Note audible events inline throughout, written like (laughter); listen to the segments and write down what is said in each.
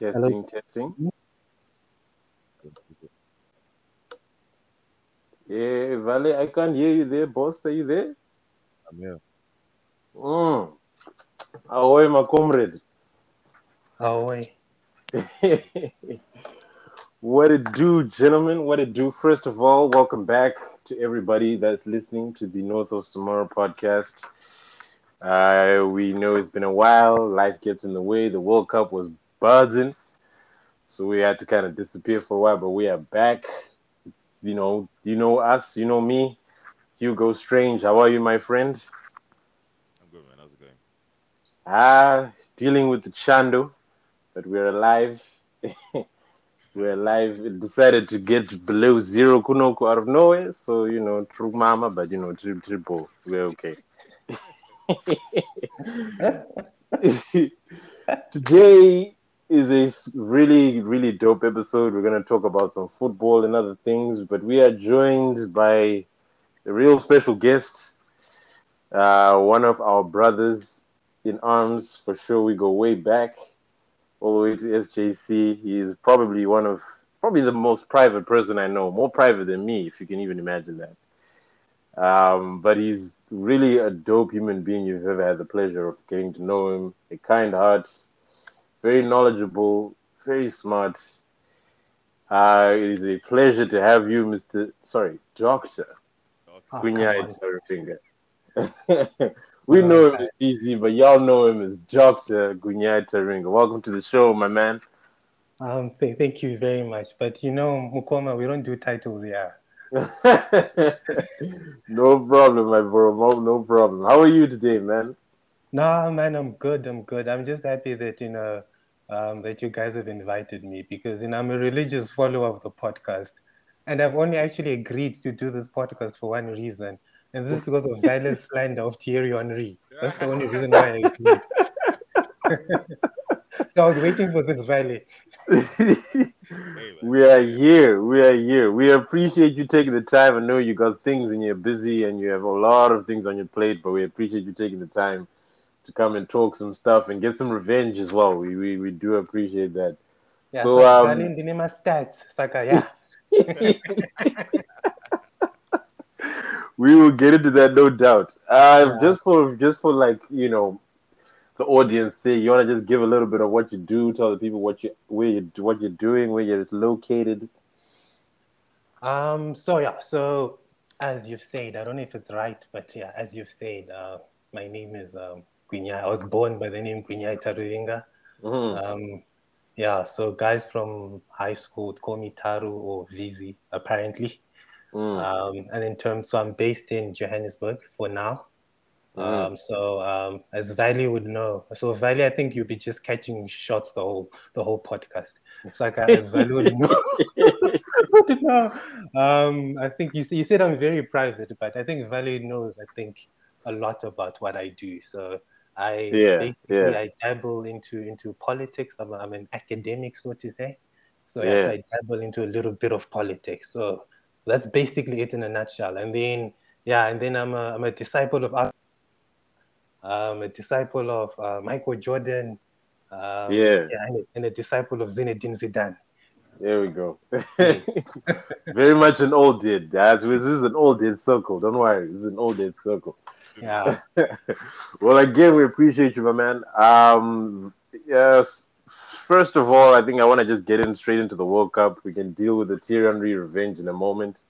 Testing, testing. Yeah, Vale, I can't hear you there, boss. Are you there? I'm here. Mm. Ahoy, my comrade. Ahoy. (laughs) what it do, gentlemen? What it do? First of all, welcome back to everybody that's listening to the North of Samora podcast. Uh, we know it's been a while. Life gets in the way. The World Cup was buzzing, so we had to kind of disappear for a while. But we are back. You know, you know us. You know me, Hugo Strange. How are you, my friend? I'm good, man. How's it going? Ah, dealing with the Chando, but we're alive. (laughs) we're alive. It decided to get below zero Kunoko out of nowhere. So, you know, true mama, but you know, triple, triple. We're okay. (laughs) (laughs) Today is a really, really dope episode. We're going to talk about some football and other things, but we are joined by a real special guest, uh, one of our brothers in arms. For sure, we go way back, all the way to SJC. He is probably one of, probably the most private person I know, more private than me, if you can even imagine that. Um, but he's really a dope human being you've ever had the pleasure of getting to know him. A kind heart, very knowledgeable, very smart. Uh, it is a pleasure to have you, Mr. Sorry, Doctor Oh, Gwinyai (laughs) we Uh, know him as easy, but y'all know him as Doctor Gwinyai Taringa. Welcome to the show, my man. Um, th- thank you very much. But you know, Mukoma, we don't do titles here. (laughs) no problem, my bro. No, no problem. How are you today, man? Nah, man, I'm good. I'm good. I'm just happy that you know um, that you guys have invited me because you know I'm a religious follower of the podcast, and I've only actually agreed to do this podcast for one reason, and this is because of violent (laughs) slander of Thierry Henry. That's the only reason why I agreed. (laughs) so I was waiting for this Vale. (laughs) we are here. We are here. We appreciate you taking the time. I know you got things and you're busy and you have a lot of things on your plate, but we appreciate you taking the time to come and talk some stuff and get some revenge as well. We we, we do appreciate that. Yeah, So, so, um, the name is stats. Saka, yeah. (laughs) we will get into that, no doubt. Uh, Yeah. Just for just for like you know, the audience say you want to just give a little bit of what you do, tell the people what you where you what you're doing, where you're located. Um, so yeah, so as you've said, I don't know if it's right, but yeah, as you've said, uh, my name is um, Gwinyai. I was born by the name Gwinyai Taruinga. Mhm. Um, yeah, so guys from high school would call me Taru or Vizi, apparently. Mm. Um, and in terms, so I'm based in Johannesburg for now. Mm. Um, so um, as Vale would know, so Vale, I think you'll be just catching shots the whole the whole podcast. It's like as (laughs) Vale would know. (laughs) would know. Um, I think you, you said I'm very private, but I think Vale knows. I think a lot about what I do. So I Yeah, basically yeah. I dabble into into politics. I'm, I'm an academic, so to say. So yes, I dabble into a little bit of politics. So, so that's basically it in a nutshell. And then yeah, and then I'm a I'm a disciple of um, a disciple of uh, Michael Jordan. Um, Yeah. and, a, and a disciple of Zinedine Zidane. There we go. Yes. (laughs) Very much an old did. That's this is an old did circle. Don't worry, this is an old did circle. Yeah. (laughs) well, again, we appreciate you, my man. Um, yes. First of all, I think I want to just get in straight into the World Cup. We can deal with the Thierry Henry revenge in a moment.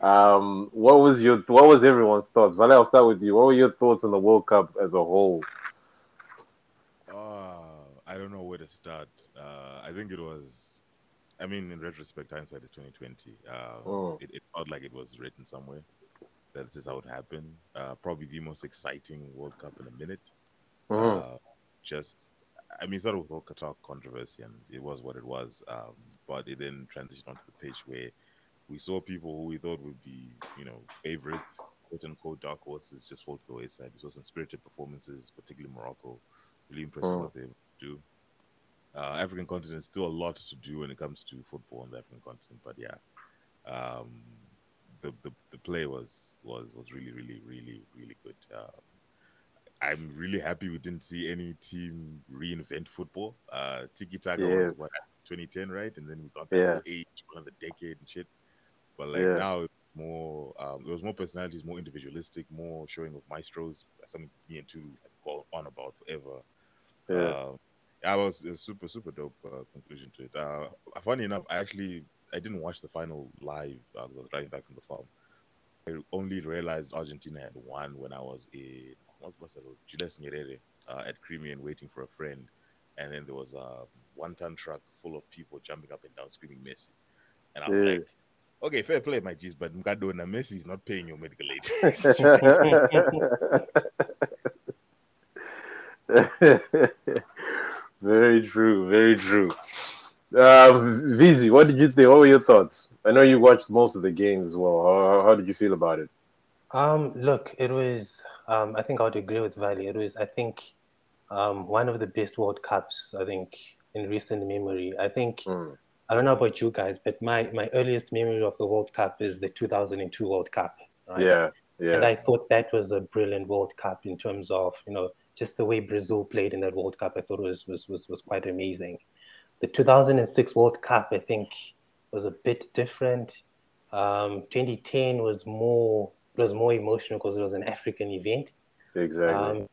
Um, what was your what was everyone's thoughts? Vale, I'll start with you. What were your thoughts on the World Cup as a whole? Uh, I don't know where to start. Uh, I think it was, I mean, in retrospect, hindsight is 2020. Uh, Mm. it, it felt like it was written somewhere that this is how it happened. Uh, probably the most exciting World Cup in a minute. Mhm. Uh, just, I mean, sort of whole Qatar controversy, and it was what it was. Um, but it then transitioned onto the pitch where we saw people who we thought would be, you know, favorites, quote unquote, dark horses, just fall to the wayside. We saw some spirited performances, particularly Morocco. Really impressive Mm. what they do. Uh, African continent still a lot to do when it comes to football on the African continent, but yeah, um, the, the the play was was was really really really really good. Uh, I'm really happy we didn't see any team reinvent football. Uh, Tiki Taka Yes. was what 2010, right? And then we got that Yeah. age, one of the decade and shit. But like Yeah. now, it's more. Um, there was more personalities, more individualistic, more showing of maestros. Something me and two like, go on about forever. Yeah. Um, it was a super super dope uh, conclusion to it. Uh, funny enough, I actually I didn't watch the final live uh, 'cause I was driving back from the farm. I only realized Argentina had won when I was in what was it, Julius Nyerere uh, at Crimean waiting for a friend, and then there was a one-ton truck full of people jumping up and down screaming Messi, and I was Yeah. like, okay, fair play, my G's, but Mkadona Messi is not paying your medical aid. (laughs) very true, very true. Um, Vizi, what did you think? What were your thoughts? I know you watched most of the games as well. How, how did you feel about it? Um, look, it was. Um, I think I would agree with Vale. It was. I think um, one of the best World Cups. I think in recent memory. I think Mm. I don't know about you guys, but my my earliest memory of the World Cup is the 2002 World Cup. Right? Yeah, And I thought that was a brilliant World Cup in terms of you know just the way Brazil played in that World Cup. I thought was was was, was quite amazing. The 2006 World Cup, I think, was a bit different. Um, 2010 was more it was more emotional because it was an African event. exactly. Um,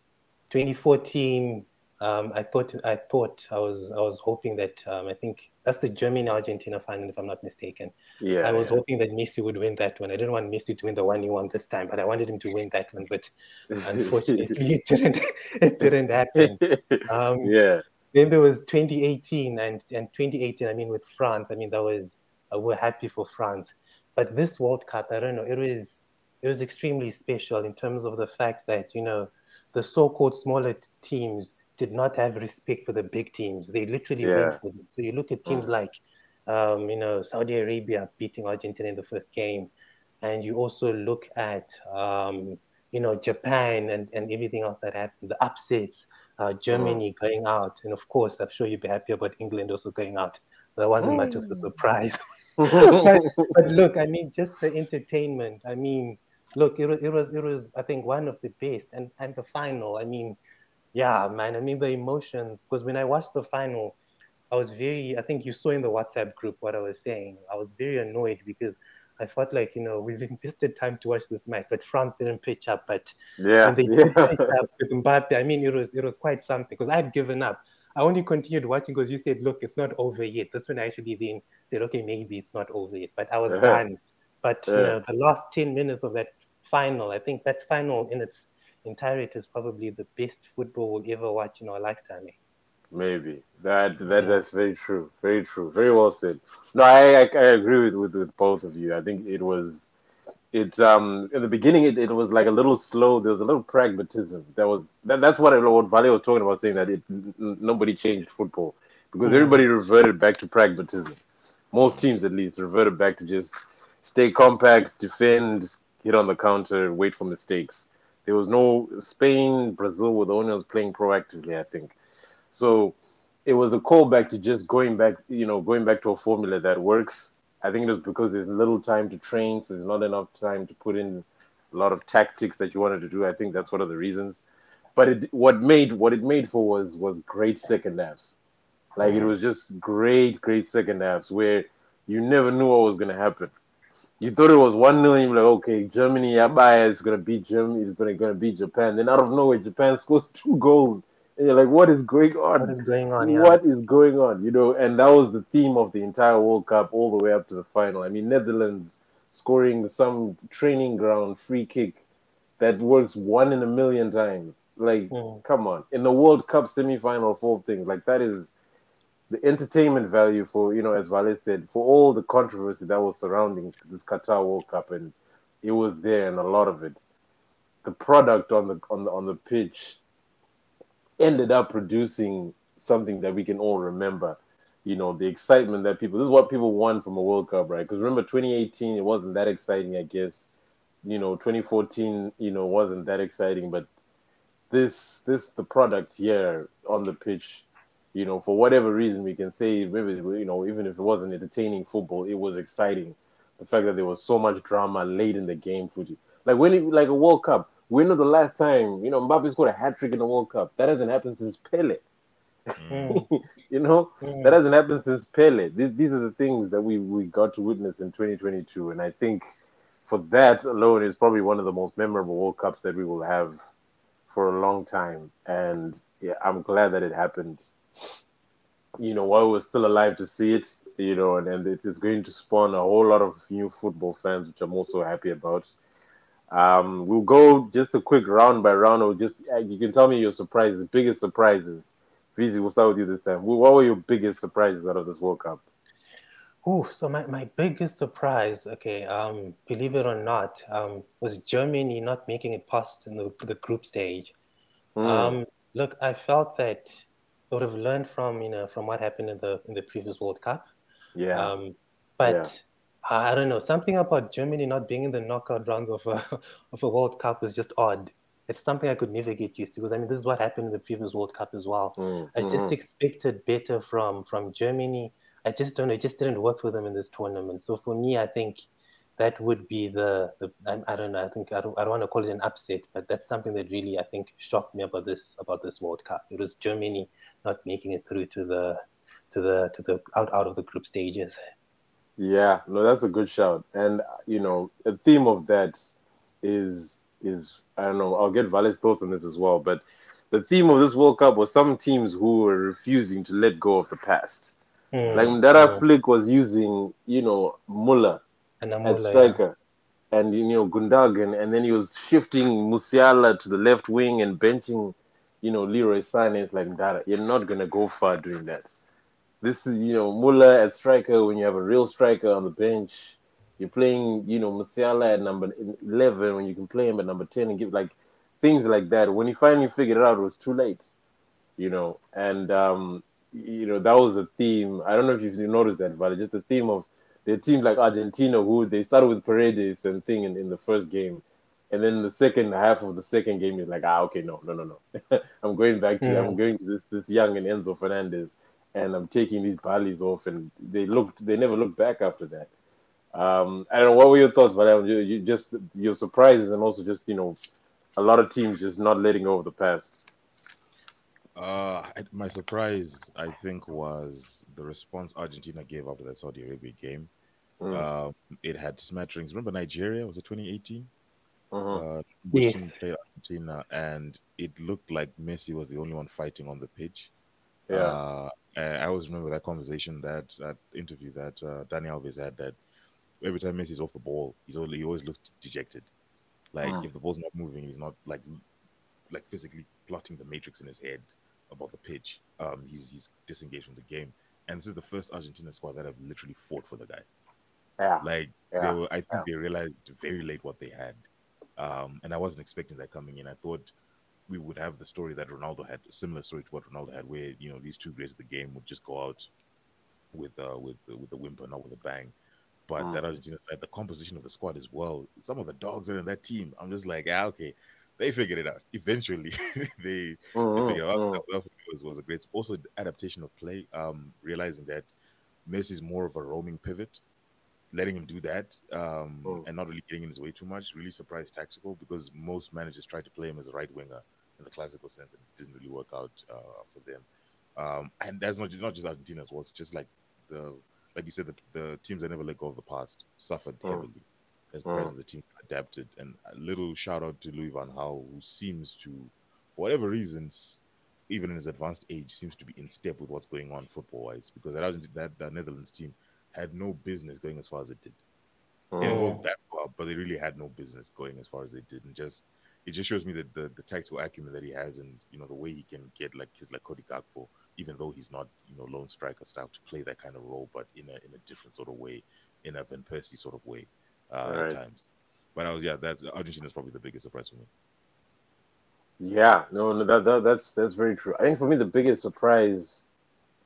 2014, um, I thought I thought I was I was hoping that um, I think that's the Germany Argentina final if I'm not mistaken. yeah, I was yeah. hoping that Messi would win that one. I didn't want Messi to win the one he won this time, but I wanted him to win that one. But (laughs) unfortunately, it didn't. (laughs) It didn't happen. (laughs) Um, yeah, Then there was 2018 and and 2018. I mean, with France. I mean, that was uh, we're happy for France. But this World Cup, I don't know. It was it was extremely special in terms of the fact that you know the so-called smaller teams did not have respect for the big teams. They literally Yeah. went for them. So you look at teams like um, you know Saudi Arabia beating Argentina in the first game, and you also look at um, you know Japan and and everything else that happened, the upsets, uh, Germany going out, and of course I'm sure you'd be happy about England also going out. That wasn't much of a surprise. (laughs) but, but (laughs) look, I mean, just the entertainment. I mean, look, it was, it was, it was, I think, one of the best. And and the final, I mean, yeah, man. I mean, the emotions. Because when I watched the final, I was very. I think you saw in the WhatsApp group what I was saying. I was very annoyed because I felt like you know we've invested time to watch this match, but France didn't pitch up. But yeah, when they yeah. pitch up with Mbappe, I mean, it was it was quite something because I had given up. I only continued watching because you said, "Look, it's not over yet." That's when I actually then said, "Okay, maybe it's not over yet." But I was Yeah. done. But you know, the last ten minutes of that final, I think that final in its entirety is probably the best football we'll ever watch in our lifetime. eh? Maybe that that that's very true. Very true. Very well said. No, I I, I agree with, with with both of you. I think it was it um in the beginning it, it was like a little slow. There was a little pragmatism. That was that, that's what what Vale was talking about, saying that it n- nobody changed football because Mhm. everybody reverted back to pragmatism. Most teams, at least, reverted back to just stay compact, defend, hit on the counter, wait for mistakes. There was no Spain, Brazil were the only ones playing proactively. I think. So it was a callback to just going back, you know, going back to a formula that works. I think it was because there's little time to train, so there's not enough time to put in a lot of tactics that you wanted to do. I think that's one of the reasons. But it, what made what it made for was was great second halves. Like it mm-hmm. was just great, great second halves where you never knew what was gonna happen. You thought it was one 0 you're like, okay, Germany, Abaya is gonna beat Germany, is gonna gonna beat Japan. Then out of nowhere, Japan scores two goals. And you're like, what is going on? What is going on? Yeah. What is going on? You know, and that was the theme of the entire World Cup all the way up to the final. I mean, Netherlands scoring some training ground free kick that works one in a million times. Like, Mm. come on. In the World Cup semifinal, full thing, like that is the entertainment value for, you know, as Vale said, for all the controversy that was surrounding this Qatar World Cup, and it was there and a lot of it. The product on the on the on the pitch ended up producing something that we can all remember. You know, the excitement that people this is what people want from a World Cup, right? Because remember 2018, it wasn't that exciting, I guess. You know, 2014, you know, wasn't that exciting, but this this the product here on the pitch, you know, for whatever reason we can say maybe you know, even if it wasn't entertaining football, it was exciting. The fact that there was so much drama late in the game you. Like when it, like a World Cup, when was the last time you know Mbappe scored a hat trick in the World Cup? That hasn't happened since Pele. Mm. (laughs) you know, Mm. that hasn't happened since Pele. These, these are the things that we, we got to witness in 2022. And I think for that alone is probably one of the most memorable World Cups that we will have for a long time. And yeah, I'm glad that it happened, you know, while we're still alive to see it, you know, and, and it is going to spawn a whole lot of new football fans, which I'm also happy about. Um, we'll go just a quick round by round, or just uh, you can tell me your surprises, biggest surprises. Vizi, we'll start with you this time. What were your biggest surprises out of this World Cup? Ooh, so my, my biggest surprise, okay, um, believe it or not, um, was Germany not making it past in the, the group stage. Mm, Um, look, I felt that they would have learned from you know from what happened in the in the previous World Cup. yeah, Um, but I I don't know, something about Germany not being in the knockout rounds of a (laughs) of a World Cup is just odd. It's something I could never get used to because I mean this is what happened in the previous World Cup as well. Mm, I just mhm. expected better from from Germany. I just don't know. It just didn't work for them in this tournament. So for me, I think that would be the the I, I don't know. I think I don't, I don't want to call it an upset, but that's something that really I think shocked me about this about this World Cup. It was Germany not making it through to the to the to the out out of the group stages. Yeah, no, that's a good shout. And you know, a theme of that is is I don't know. I'll get Vale's thoughts on this as well. But the theme of this World Cup was some teams who were refusing to let go of the past. Mm, Like Mdara mm. Flick was using, you know, Muller And I'm at all like, striker, and you know Gundogan, and then he was shifting Musiala to the left wing and benching, you know, Leroy Sané. It's like Mdara, you're not gonna go far doing that. This is, you know, Muller at striker when you have a real striker on the bench. You're playing, you know, Musiala at number 11 when you can play him at number 10 and give like things like that. When he finally figured it out, it was too late, you know. And, um, you know, that was a theme. I don't know if you've noticed that, but just the theme of the teams like Argentina who they started with Paredes and thing in, in the first game. And then the second half of the second game is like, ah, okay, no, no, no, no. (laughs) I'm going back to I'm Mm. going to this this young and Enzo Fernandez and I'm taking these Balis off and they looked they never looked back after that. Um, I don't know what were your thoughts, but you, you just your surprises and also just you know a lot of teams just not letting go of the past. Uh, my surprise, I think, was the response Argentina gave after that Saudi Arabia game. Mm, Um, it had smatterings. Remember Nigeria? Was it 2018? mhm. Uh, Yes. team played Argentina, and it looked like Messi was the only one fighting on the pitch. Yeah, Uh, and I always remember that conversation, that that interview that uh, Dani Alves had. That every time Messi's off the ball, he's always, he always looks dejected. Like Mm. if the ball's not moving, he's not like like physically plotting the matrix in his head about the pitch. Um, he's he's disengaged from the game. And this is the first Argentina squad that have literally fought for the guy. yeah, Like Yeah, they were, I think yeah. they realized very late what they had, um, and I wasn't expecting that coming in. I thought we would have the story that Ronaldo had, a similar story to what Ronaldo had, where you know these two greats of the game would just go out with uh, with with a whimper, not with a bang. But Mm. that Argentina side, the composition of the squad as well. Some of the dogs that are in that team, I'm just like, ah, okay, they figured it out. Eventually, (laughs) they Mhm, I think mhm. that, that was, was a great also adaptation of play um realizing that Messi is more of a roaming pivot letting him do that um Mm. and not really getting in his way too much really surprised tactical because most managers try to play him as a right winger in the classical sense and it didn't really work out uh, for them um and that's not just not just Argentina as well it's just like the like you said the, the teams that never let go of the past suffered Mm. heavily as Mm. the team adapted and a little shout out to Louis van Gaal who seems to for whatever reasons, even in his advanced age, seems to be in step with what's going on football wise. Because that, that that Netherlands team had no business going as far as it did. They didn't Mhm. go that far, but they really had no business going as far as they did. And just it just shows me that the, the tactical acumen that he has, and you know the way he can get like his like Cody Gakpo, even though he's not you know lone striker style to play that kind of role, but in a in a different sort of way, in a Van Persie sort of way uh, Right. at times. But I was yeah, that's Argentina is probably the biggest surprise for me. Yeah, no, no, that, that that's that's very true. I think for me the biggest surprise,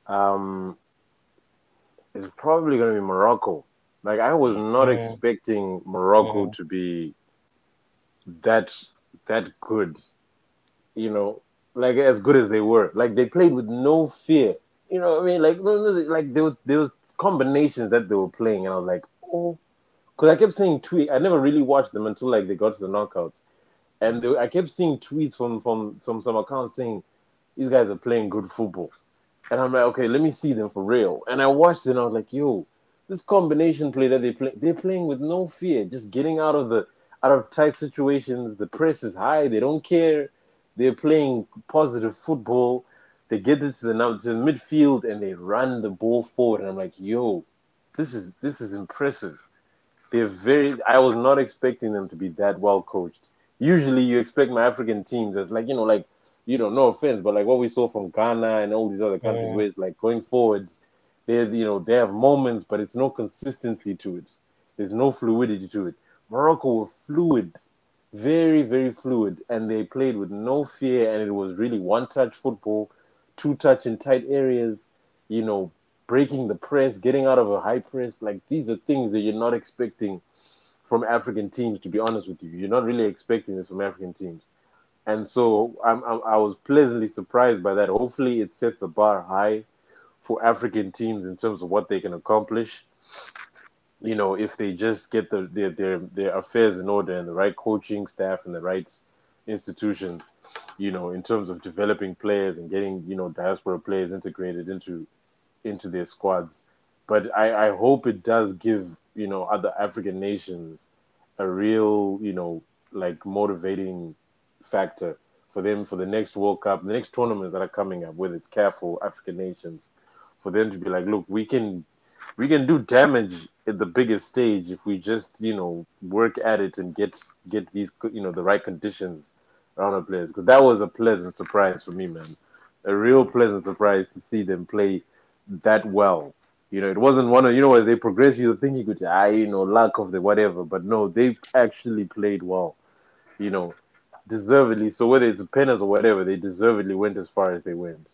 um, is probably going to be Morocco. Like I was not expecting Morocco to be that that good, you know, like as good as they were. Like they played with no fear. You know I mean? Like like there was there was combinations that they were playing, and I was like, oh, because I kept seeing tweets. I never really watched them until like they got to the knockouts, and they, I kept seeing tweets from from some some accounts saying these guys are playing good football, and I'm like, okay, let me see them for real. And I watched it, and I was like, yo, this combination play that they play, they're playing with no fear, just getting out of the out of tight situations. The press is high, they don't care. They're playing positive football. They get it to the, to the midfield and they run the ball forward. And I'm like, yo, this is this is impressive. They're very. I was not expecting them to be that well coached. Usually, you expect my African teams as like you know, like you know, no offense, but like what we saw from Ghana and all these other countries, Yeah. where it's like going forwards, they you know they have moments, but it's no consistency to it. There's no fluidity to it. Morocco were fluid, very very fluid, and they played with no fear, and it was really one touch football, two touch in tight areas. You know, breaking the press, getting out of a high press. Like these are things that you're not expecting from African teams. To be honest with you, you're not really expecting this from African teams, and so I'm, I'm I was pleasantly surprised by that. Hopefully, it sets the bar high for African teams in terms of what they can accomplish. You know, if they just get the, their their their affairs in order and the right coaching staff and the right institutions, you know, in terms of developing players and getting you know diaspora players integrated into into their squads. But I, I hope it does give you know other African nations a real you know like motivating factor for them for the next World Cup, the next tournaments that are coming up, whether it's careful African nations, for them to be like, look, we can we can do damage at the biggest stage if we just you know work at it and get get these you know the right conditions around our players. Because that was a pleasant surprise for me, man. A real pleasant surprise to see them play that well. You know, it wasn't one of you know as they progress, you think you could ah, you know, lack of the whatever, but no, they actually played well. You know, deservedly. So whether it's a penalty or whatever, they deservedly went as far as they went.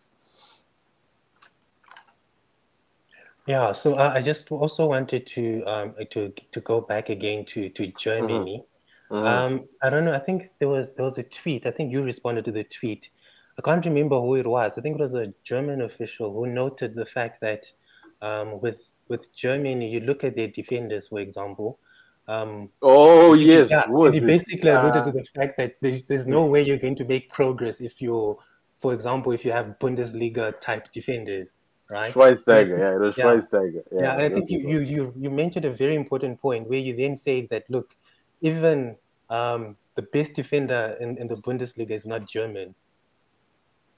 Yeah, so uh, I just also wanted to um to to go back again to to Germany. Mhm. Um, I don't know. I think there was there was a tweet. I think you responded to the tweet. I can't remember who it was. I think it was a German official who noted the fact that um, with with Germany, you look at their defenders, for example. Um, oh yes, yeah, he basically alluded Ah, to the fact that there's there's no way you're going to make progress if you're, for example, if you have Bundesliga type defenders, right? Schweinsteiger, yeah, it was Yeah. Schweinsteiger. Yeah, Yeah, and I think you, you you you mentioned a very important point where you then say that look, even um, the best defender in, in the Bundesliga is not German,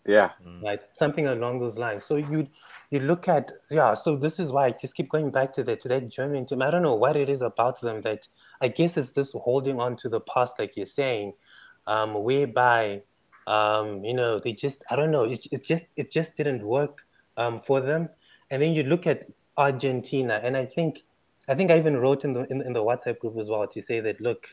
yeah, right? Something along those lines. So you you look at yeah. So this is why I just keep going back to that to that German team. I don't know what it is about them that I guess it's this holding on to the past, like you're saying, um, whereby um, you know they just I don't know. It, it just it just didn't work um, for them. And then you look at Argentina, and I think I think I even wrote in the in, in the WhatsApp group as well to say that look,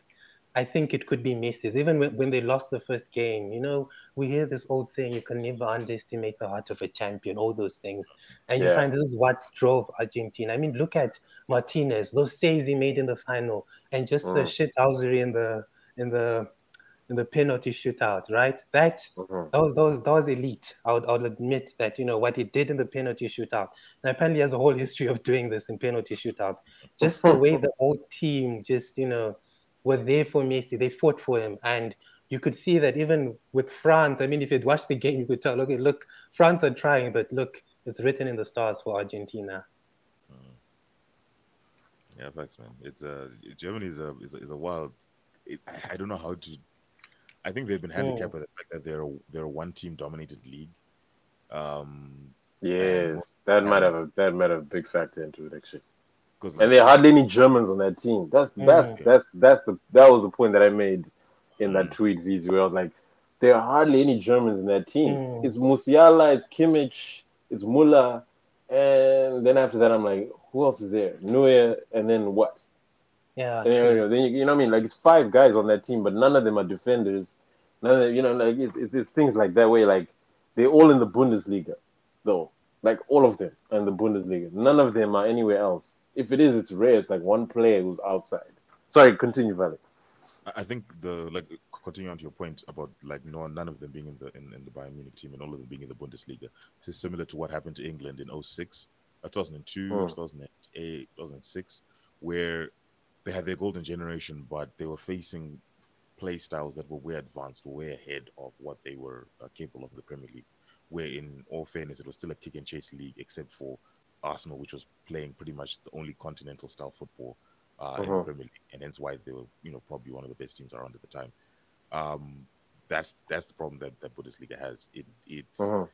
I think it could be Messi's. Even when, when they lost the first game, you know, we hear this old saying, you can never underestimate the heart of a champion, all those things. And you find this is what drove Argentina. I mean, look at Martinez, those saves he made in the final, and just the Mm. shithousery in the in the the penalty shootout, right? That mhm. those was, that was that was elite. I would, I would admit that you know what he did in the penalty shootout, and apparently he has a whole history of (laughs) doing this in penalty shootouts. Just the way the whole team just you know were there for Messi, they fought for him, and you could see that even with France. I mean, if you'd watched the game, you could tell. Okay, look, France are trying, but look, it's written in the stars for Argentina. Yeah, facts, man. It's uh, Germany is a is a, is a wild. It, I don't know how to. I think they've been handicapped by the fact that they're a, they're a one team dominated league. Um, Yes, that might have a that might have a big factor into it actually. because And there are hardly any Germans on that team. That's that's Mhm. that's that's the that was the point that I made in that Mm. tweet video where I was like, there are hardly any Germans in that team. Mm. It's Musiala, it's Kimmich, it's Muller, and then after that I'm like, who else is there? Neuer, and then what? Yeah, And, you, know, then you, you know what I mean? Like it's five guys on that team, but none of them are defenders. None of them, you know, like it's, it's it's things like that way. Like they're all in the Bundesliga, though. Like all of them are in the Bundesliga. None of them are anywhere else. If it is, it's rare. It's like one player who's outside. Sorry, continue, Vale. I I think the like continuing on to your point about like no none of them being in the in, in the Bayern Munich team and all of them being in the Bundesliga. This is similar to what happened to England in 06, uh, 2002, Hmm. 2008, 2006, where they had their golden generation, but they were facing play styles that were way advanced, way ahead of what they were uh, capable of in the Premier League. Where, in all fairness, it was still a kick and chase league, except for Arsenal, which was playing pretty much the only continental style football uh, in the Uh-huh. Premier League, and hence why they were, you know, probably one of the best teams around at the time. Um, that's that's the problem that that Bundesliga has. It it's Uh-huh.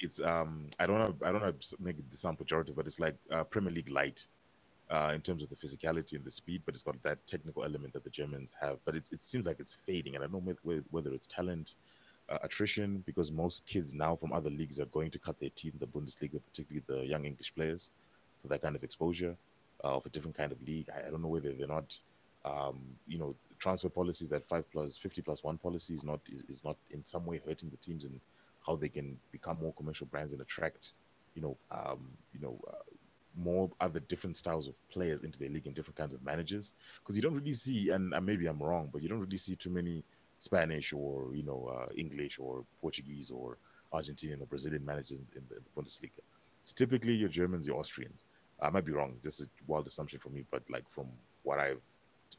it's um I don't know I don't know make it sound pejorative, but it's like uh, Premier League light uh, in terms of the physicality and the speed, but it's got that technical element that the Germans have. But it seems like it's fading, and I don't know whether, whether it's talent, uh, attrition, because most kids now from other leagues are going to cut their teeth in the Bundesliga, particularly the young English players, for that kind of exposure uh, of a different kind of league. I, I don't know whether they're not. Um, you know, transfer policies that five plus fifty plus one policy is not is, is not in some way hurting the teams and how they can become more commercial brands and attract, you know, um, you know, uh, more other different styles of players into their league and different kinds of managers. Because you don't really see, and, maybe I'm wrong, but you don't really see too many Spanish or you know uh, English or Portuguese or Argentinian or Brazilian managers in, in, the, in the Bundesliga. It's typically your Germans, your Austrians. I might be wrong. This is a wild assumption for me, but like from what I've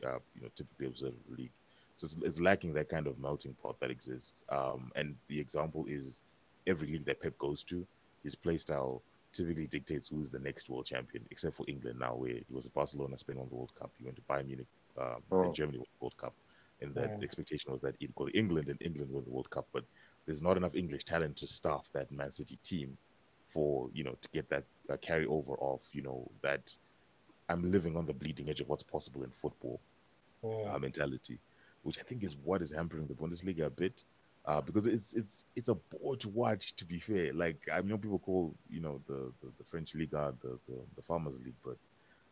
uh, you know typically observed the league, so it's, it's lacking that kind of melting pot that exists. Um, and the example is every league that Pep goes to, his play style typically dictates who is the next world champion, except for England now, where he was at Barcelona, Spain won the World Cup. He went to Bayern Munich, um, Oh. and Germany won the World Cup. And the expectation was that he'd go to England and England win the World Cup. But there's not enough English talent to staff that Man City team for, you know, to get that uh, carryover of, you know, that I'm living on the bleeding edge of what's possible in football uh, mentality, which I think is what is hampering the Bundesliga a bit. Uh, because it's it's it's a bore to watch. To be fair, like I know people call you know the the, the French league the, the the Farmers League, but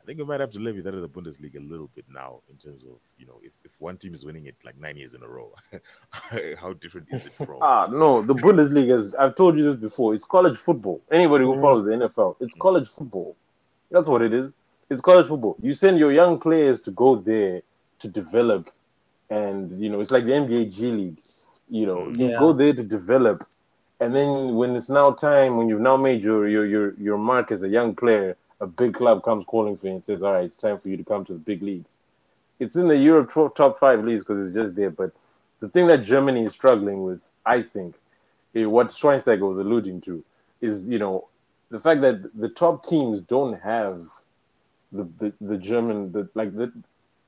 I think we might have to levy that at the Bundesliga a little bit now in terms of you know if, if one team is winning it like nine years in a row, (laughs) how different is it from? Ah, no, the Bundesliga is, I've told you this before, it's college football. Anybody who Mm. follows the NFL, it's college football. That's what it is. It's college football. You send your young players to go there to develop, and, you know, it's like the NBA G League. You know, you Yeah. go there to develop, and then when it's now time, when you've now made your, your, your, your mark as a young player, a big club comes calling for you and says, all right, it's time for you to come to the big leagues. It's in the Europe top top five leagues because it's just there, but the thing that Germany is struggling with, I think, eh, what Schweinsteiger was alluding to, is you know the fact that the top teams don't have the the, the German the like the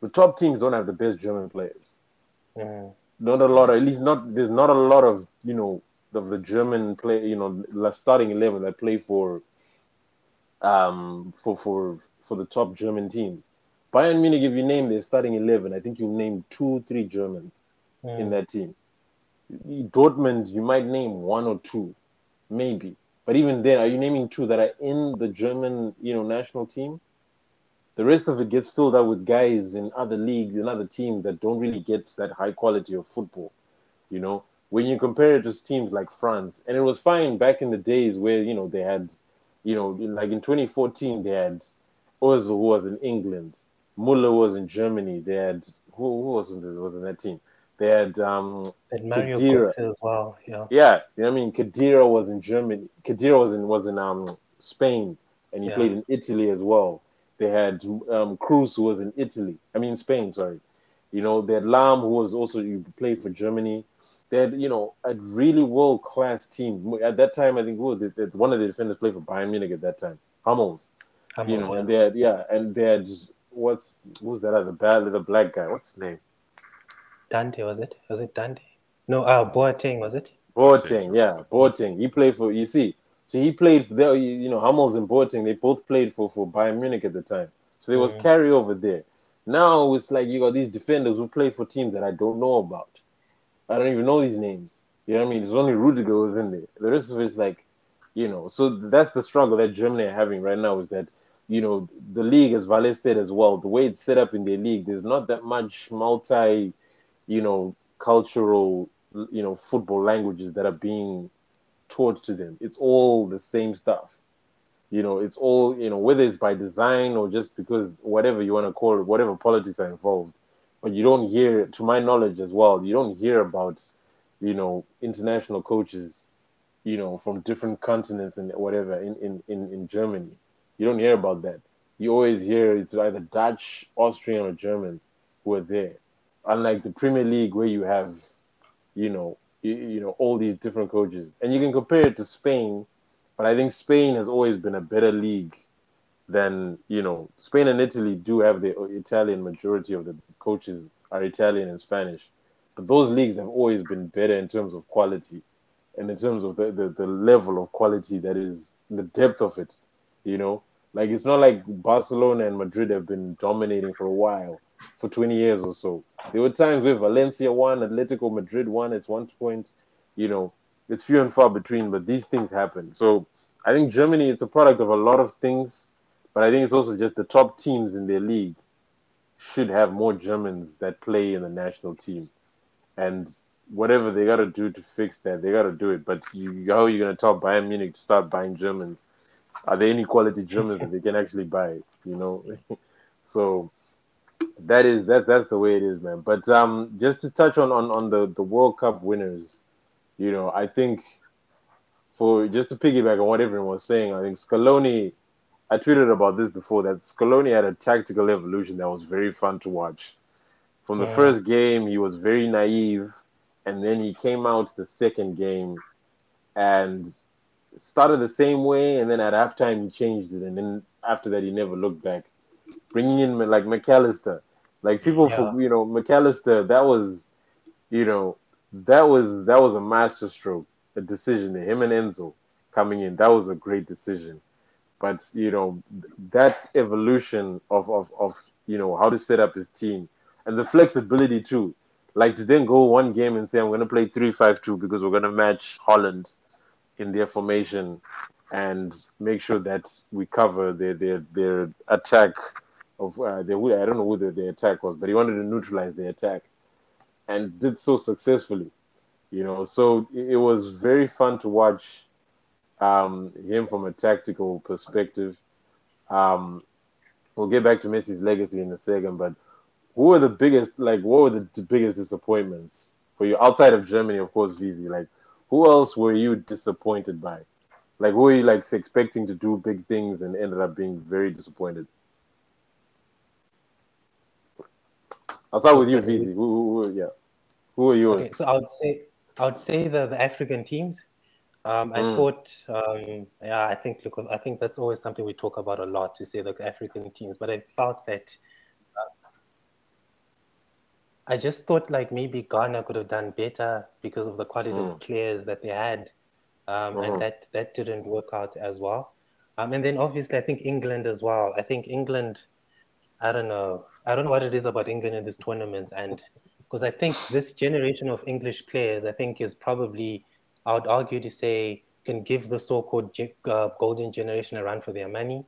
the top teams don't have the best German players. Mm. Not a lot, of, at least not there's not a lot of you know of the German play you know starting eleven that play for um for for for the top German teams. Bayern Munich, if you name their starting eleven, I think you name two, three Germans in Mm. that team. Dortmund, you might name one or two, maybe. But even then, are you naming two that are in the German, you know, national team? The rest of it gets filled out with guys in other leagues and other teams that don't really get that high quality of football. You know, when you compare it to teams like France, and it was fine back in the days where you know they had, you know, like in 2014 they had Ozil who was in England, Muller was in Germany. They had who, who was in, was in that team? They had um, And Mario. Götze as well. Yeah. yeah, you know what I mean. Khedira was in Germany. Khedira was in was in um Spain, and he Yeah. played in Italy as well. They had um Kroos who was in Italy. I mean Spain, sorry. You know, they had Lahm who was also you played for Germany. They had you know a really world class team at that time. I think who was it? One of the defenders played for Bayern Munich at that time. Hummels, I'm you know, board. and they had yeah, and they had what's who's that other bad little black guy? What's his name? Dante was it? Was it Dante? No, uh, Boateng was it? Boateng, yeah, Boateng. He played for you see, so he played for there. You know, Hummels and Boateng. They both played for for Bayern Munich at the time. So there was Mhm. carryover there. Now it's like you got these defenders who play for teams that I don't know about. I don't even know these names. You know what I mean? It's only Rudiger was in there. The rest of it's like, you know. So that's the struggle that Germany are having right now is that you know the league, as Vale said as well, the way it's set up in their league, there's not that much multi, you know, cultural, you know, football languages that are being taught to them. It's all the same stuff. You know, it's all, you know, whether it's by design or just because whatever you want to call it, whatever politics are involved. But you don't hear, to my knowledge as well, you don't hear about, you know, international coaches, you know, from different continents and whatever in, in, in, in Germany. You don't hear about that. You always hear it's either Dutch, Austrian, or Germans who are there. unlike the Premier League where you have, you know, you, you know all these different coaches, and you can compare it to Spain, but I think Spain has always been a better league than you know. Spain and Italy do have the Italian majority of the coaches are Italian and Spanish, but those leagues have always been better in terms of quality, and in terms of the the, the level of quality that is the depth of it, you know. Like it's not like Barcelona and Madrid have been dominating for a while, for 20 years or so. There were times where Valencia won, Atletico Madrid won at one point. You know, it's few and far between, but these things happen. So I think Germany, it's a product of a lot of things, but I think it's also just the top teams in their league should have more Germans that play in the national team. And whatever they got to do to fix that, they got to do it. But you, how are you going to tell Bayern Munich to start buying Germans? Are there any quality Germans that they can actually buy? You know, (laughs) so that is that that's the way it is, man. But um, just to touch on on on the the World Cup winners, you know, I think for just to piggyback on what everyone was saying, I think Scaloni. I tweeted about this before that Scaloni had a tactical evolution that was very fun to watch. From the Yeah. first game, he was very naive, and then he came out the second game and started the same way, and then at halftime he changed it, and then after that he never looked back. Bringing in like Mac Allister, like people for you know Mac Allister, that was, you know, that was that was a masterstroke, a decision. Him and Enzo coming in, that was a great decision. But you know, that evolution of of of you know how to set up his team and the flexibility too. Like to then go one game and say I'm going to play three five two because we're going to match Holland in their formation and make sure that we cover their their their attack of uh, their I don't know who their, their attack was, but he wanted to neutralize the attack and did so successfully. You know, so it, it was very fun to watch um, him from a tactical perspective. Um, we'll get back to Messi's legacy in a second, but who were the biggest like what were the, biggest disappointments for you outside of Germany, of course, VZ? Like who else were you disappointed by? Like who were you like expecting to do big things and ended up being very disappointed? I'll start with you, VZ. Who, who, who, yeah. Who are yours? Okay, so I would say I would say the, the African teams. Um, I Mm. thought, um, yeah, I think look, I think that's always something we talk about a lot to say the African teams. But I felt that uh, I just thought like maybe Ghana could have done better because of the quality Mm. of players that they had, um, and that that didn't work out as well. Um, and then obviously I think England as well. I think England, I don't know, I don't know what it is about England in this tournament, and because I think this generation of English players, I think is probably, I would argue to say, can give the so-called uh, golden generation a run for their money.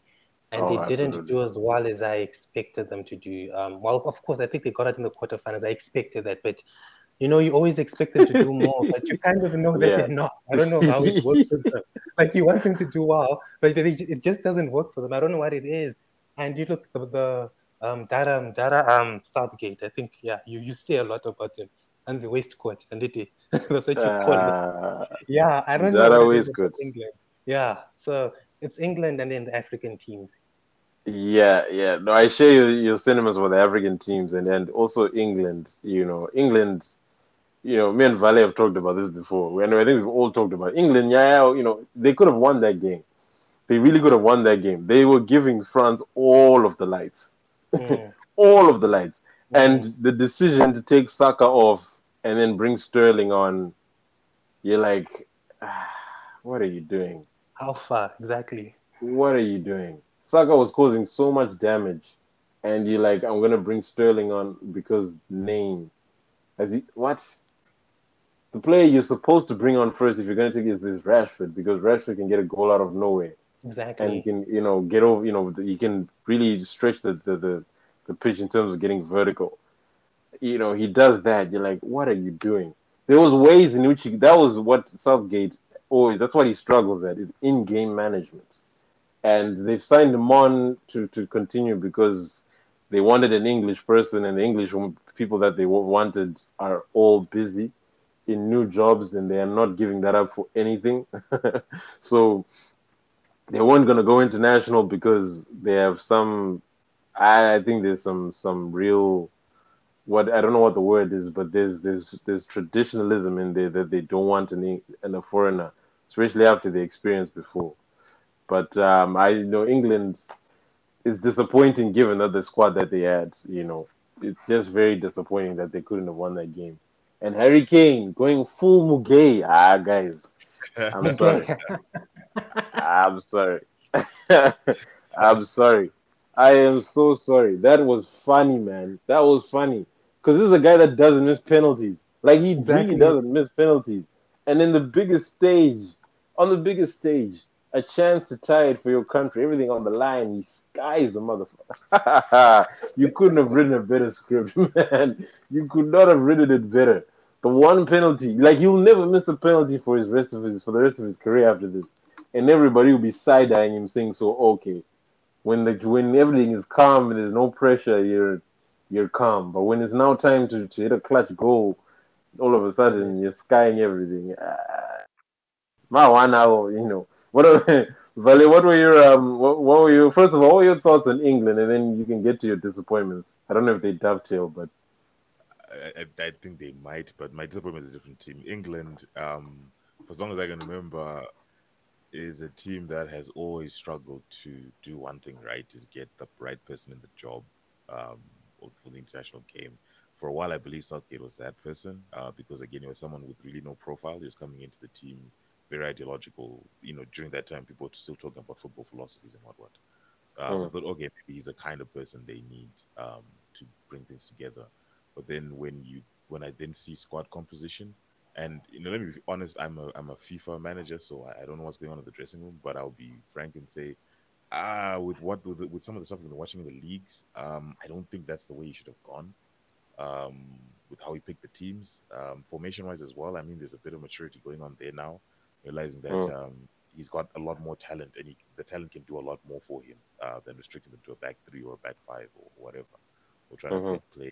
And Oh, they didn't do as well as I expected them to do. Um, well, of course, I think they got it in the quarterfinals. I expected that, but you know, you always expect them to do (laughs) more, but you kind of know that Yeah. they're not. I don't know how it works for them. Like you want them to do well, but they, it just doesn't work for them. I don't know what it is. And you look the, the um Dara Dara um Southgate. I think yeah, you you say a lot about him and the waistcoat and it. (laughs) That's what you call it. Uh, Yeah, I don't Dara know. is waistcoat. England. Yeah, so it's England and then the African teams. Yeah, yeah. No, I share your, your sentiments for the African teams and, and also England. You know, England, you know, me and Vale have talked about this before. And I think we've all talked about England. Yeah, yeah, you know, they could have won that game. They really could have won that game. They were giving France all of the lights, Mm. (laughs) all of the lights. And the decision to take Saka off and then bring Sterling on, you're like, ah, what are you doing? How far exactly? what are you doing? Saka was causing so much damage, and you're like, I'm gonna bring Sterling on because name. As he what? The player you're supposed to bring on first if you're gonna take this is Rashford because Rashford can get a goal out of nowhere Exactly. and he can you know get over you know he can really stretch the the, the, the pitch in terms of getting vertical. You know he does that. You're like, what are you doing? There was ways in which he, that was what Southgate always that's what he struggles at is in-game management, and they've signed him on to to continue because they wanted an English person, and the English people that they wanted are all busy in new jobs, and they are not giving that up for anything. (laughs) so they weren't going to go international because they have some. I, I think there's some some real what I don't know what the word is, but there's there's there's traditionalism in there that they don't want in and a foreigner, especially after the experience before. But um, I know England is disappointing given that the squad that they had. You know, it's just very disappointing that they couldn't have won that game. And Harry Kane going full Mugae. Ah, guys, I'm (laughs) sorry. I'm sorry. (laughs) I'm sorry. I am so sorry. That was funny, man. That was funny. Because this is a guy that doesn't miss penalties. Like he exactly. really doesn't miss penalties. And in the biggest stage, on the biggest stage, a chance to tie it for your country, everything on the line, he skies the motherfucker. (laughs) you couldn't have written a better script, man. You could not have written it better. The one penalty, like he'll never miss a penalty for his rest of his for the rest of his career after this. And everybody will be side eyeing him saying, So okay. When the when everything is calm and there's no pressure, you're you're calm. But when it's now time to, to hit a clutch goal, all of a sudden you're skying everything. Uh, my one hour, you know. What are, (laughs) Vale, what were your um what, what were your first of all what were your thoughts on England and then you can get to your disappointments. I don't know if they dovetail, but I, I, think they might, but my disappointment is a different team. England, um, for as long as I can remember, is a team that has always struggled to do one thing right: is get the right person in the job. Um, for the international game. For a while, I believe Southgate was that person uh, because, again, he was someone with really no profile. He was coming into the team very ideological. You know, during that time, people were still talking about football philosophies and what what. Uh, mm. So I thought, okay, maybe he's the kind of person they need um, to bring things together. But then when you when I then see squad composition, and you know, let me be honest, I'm a I'm a FIFA manager, so I, I don't know what's going on in the dressing room. But I'll be frank and say uh, with what with, with some of the stuff we've been watching in the leagues, um, I don't think that's the way he should have gone. Um, with how he picked the teams, um, formation wise as well. I mean, there's a bit of maturity going on there now, realizing that mm. um, he's got a lot more talent, and he, the talent can do a lot more for him uh, than restricting them to a back three or a back five or whatever, or trying mm-hmm. to play,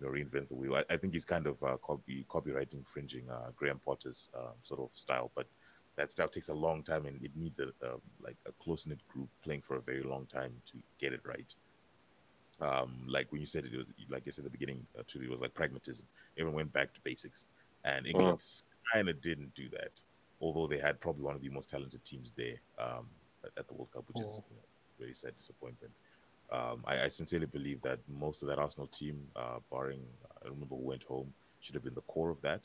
you know, reinvent the wheel. I, I think he's kind of uh, copy copywriting, fringing uh, Graham Potter's uh, sort of style, but that style takes a long time and it needs a, a like a close knit group playing for a very long time to get it right. Um, like when you said it, was, like I said at the beginning, uh, too, it was like pragmatism. Everyone went back to basics, and England uh-huh. kind of didn't do that. Although they had probably one of the most talented teams there um, at, at, the World Cup, which is you know, very sad disappointment. Um, I, I, sincerely believe that most of that Arsenal team, uh, barring I don't remember who went home, should have been the core of that